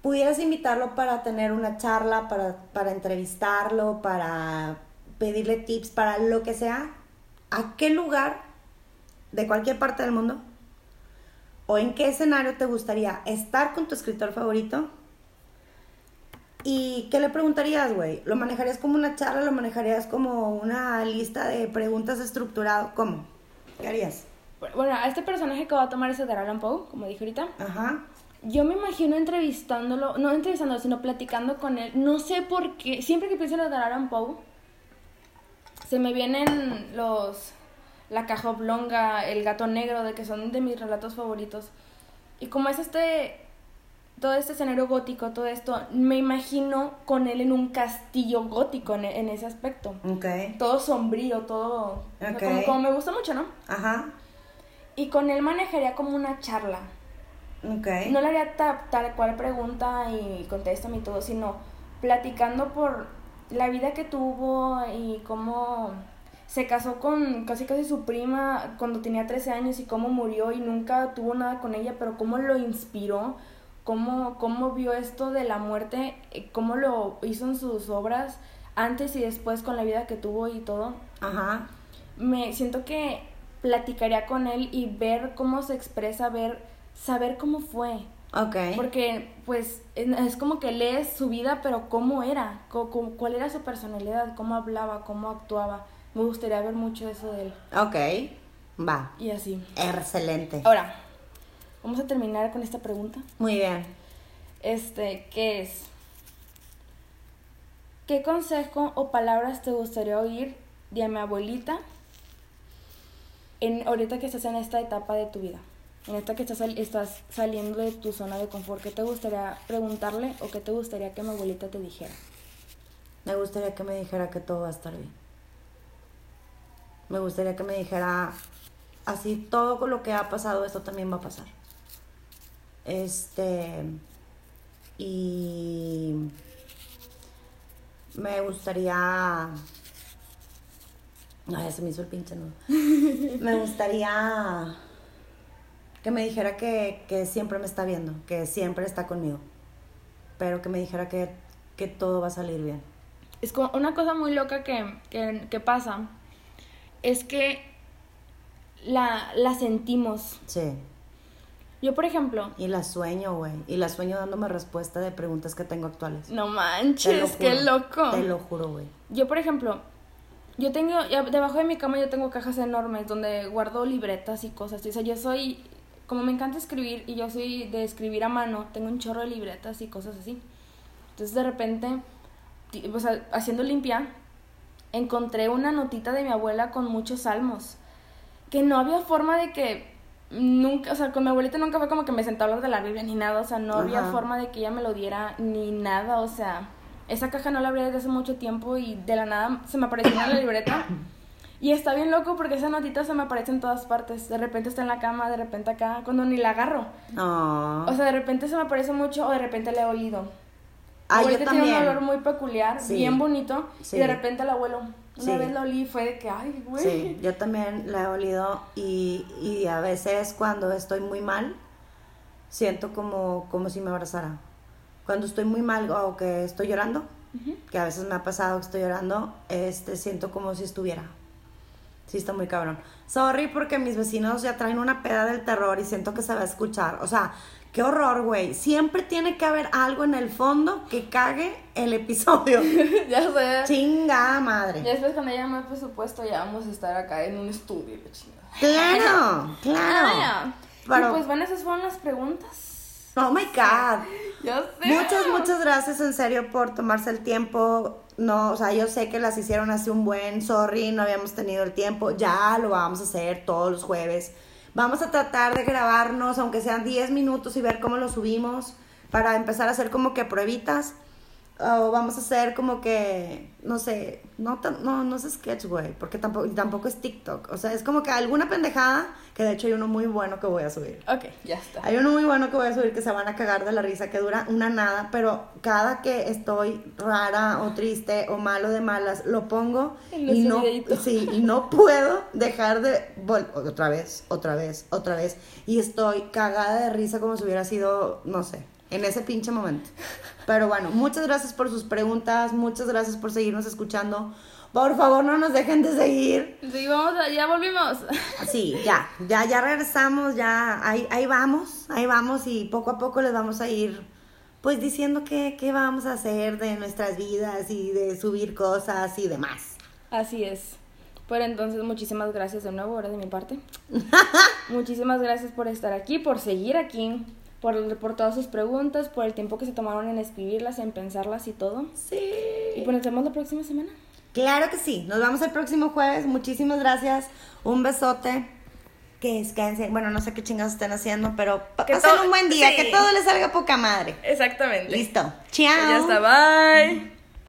pudieras invitarlo para tener una charla, para, para entrevistarlo, para pedirle tips, para lo que sea, ¿a qué lugar de cualquier parte del mundo o en qué escenario te gustaría estar con tu escritor favorito? ¿Y qué le preguntarías, güey? ¿Lo manejarías como una charla? ¿Lo manejarías como una lista de preguntas estructurado? ¿Cómo? ¿Qué harías? Bueno, a este personaje que va a tomar ese de Allan Poe, como dije ahorita, Ajá. Yo me imagino entrevistándolo, no entrevistándolo, sino platicando con él. No sé por qué, siempre que pienso en lo de Poe, se me vienen los. La caja oblonga, el gato negro, de que son de mis relatos favoritos. Y como es este. Todo este escenario gótico, todo esto, me imagino con él en un castillo gótico en, en ese aspecto. Ok. Todo sombrío, todo. o sea, Ok. como, como me gusta mucho, ¿no? Ajá. Y con él manejaría como una charla. No le haría ta- tal cual pregunta y contéstame y todo, sino platicando por la vida que tuvo y cómo se casó con casi casi su prima cuando tenía 13 años y cómo murió y nunca tuvo nada con ella, pero cómo lo inspiró, cómo, cómo vio esto de la muerte, eh, cómo lo hizo en sus obras antes y después con la vida que tuvo y todo Ajá. me siento que platicaría con él y ver cómo se expresa, ver, saber cómo fue. Ok. Porque, pues, es como que lees su vida, pero cómo era, Co- co- cuál era su personalidad, cómo hablaba, cómo actuaba. Me gustaría ver mucho eso de él. Ok. Va. Y así. Excelente. Ahora, vamos a terminar con esta pregunta. Muy bien. Este, ¿qué es? ¿Qué consejo o palabras te gustaría oír de mi abuelita en, ahorita que estás en esta etapa de tu vida? En esta que estás, sal- estás saliendo de tu zona de confort, ¿qué te gustaría preguntarle o qué te gustaría que mi abuelita te dijera? Me gustaría que me dijera que todo va a estar bien. Me gustaría que me dijera, así todo con lo que ha pasado, esto también va a pasar. Este. Y. Me gustaría. Ay, se me hizo el pinche nudo. Me gustaría que me dijera que, que siempre me está viendo, que siempre está conmigo. Pero que me dijera que, que todo va a salir bien. Es como una cosa muy loca que, que, que pasa, es que la, la sentimos. Sí. Yo, por ejemplo, Y la sueño, güey. Y la sueño dándome respuesta de preguntas que tengo actuales. no lo manches, qué loco. Te lo juro, güey. Yo, por ejemplo, yo tengo, debajo de mi cama yo tengo cajas enormes donde guardo libretas y cosas. O sea, yo soy, como me encanta escribir y yo soy de escribir a mano, tengo un chorro de libretas y cosas así. Entonces, de repente, o sea, haciendo limpia, encontré una notita de mi abuela con muchos salmos. Que no había forma de que nunca, o sea, con mi abuelita nunca fue como que me sentaba a hablar de la Biblia ni nada, o sea, no había forma de que ella me lo diera ni nada, o sea, esa caja no la abría desde hace mucho tiempo y de la nada se me apareció en la libreta. Y está bien loco porque esa notita se me aparece en todas partes. De repente está en la cama, de repente acá, cuando ni la agarro. No. O sea, de repente se me aparece mucho o de repente la he olido. ah, yo también. tiene un olor muy peculiar, Sí. bien bonito, Sí. y de repente la huelo. Una Sí. vez la olí y fue de que, ay, güey. Sí, yo también la he olido y, y a veces cuando estoy muy mal, siento como, como si me abrazara. Cuando estoy muy mal o que estoy llorando, Ujú. que a veces me ha pasado que estoy llorando, este, siento como si estuviera. Sí, está muy cabrón. Sorry porque mis vecinos ya traen una peda del terror y siento que se va a escuchar. O sea, qué horror, güey. Siempre tiene que haber algo en el fondo que cague el episodio. ya sé. Chinga madre. Ya después cuando haya más presupuesto ya vamos a estar acá en un estudio, chingada. Claro, claro. Ya. Pero- Y pues bueno, esas fueron las preguntas. Oh my God. Sé. Muchas, muchas gracias en serio por tomarse el tiempo. No, o sea, yo sé que las hicieron hace un buen, sorry, no habíamos tenido el tiempo. Ya lo vamos a hacer todos los jueves. Vamos a tratar de grabarnos, aunque sean 10 minutos y ver cómo lo subimos para empezar a hacer como que pruebitas. O vamos a hacer como que, no sé, no, no, no es sketch, güey, porque tampoco, tampoco es TikTok. O sea, es como que alguna pendejada, que de hecho hay uno muy bueno que voy a subir. Ok, ya está. Hay uno muy bueno que voy a subir que se van a cagar de la risa, que dura una nada, pero cada que estoy rara o triste o malo de malas, lo pongo y no, sí, y no puedo dejar de otra vez, otra vez, otra vez, y estoy cagada de risa como si hubiera sido, no sé, en ese pinche momento. Pero bueno, muchas gracias por sus preguntas, muchas gracias por seguirnos escuchando. Por favor, no nos dejen de seguir. Sí, vamos a- ya volvimos. Sí, ya, ya, ya regresamos, ya, ahí, ahí vamos, ahí vamos y poco a poco les vamos a ir pues diciendo qué, qué vamos a hacer de nuestras vidas y de subir cosas y demás. Así es. Pero entonces, muchísimas gracias de nuevo, ahora de mi parte. muchísimas gracias por estar aquí, por seguir aquí, por, por todas sus preguntas, por el tiempo que se tomaron en escribirlas, en pensarlas y todo. Sí. Y pues nos vemos la próxima semana. Claro que sí, nos vemos el próximo jueves, muchísimas gracias, un besote. Que descansen, bueno, no sé qué chingados estén haciendo, pero Que pasen un buen día, sí. que todo les salga poca madre. Exactamente. Listo. Chao. Ya está, bye.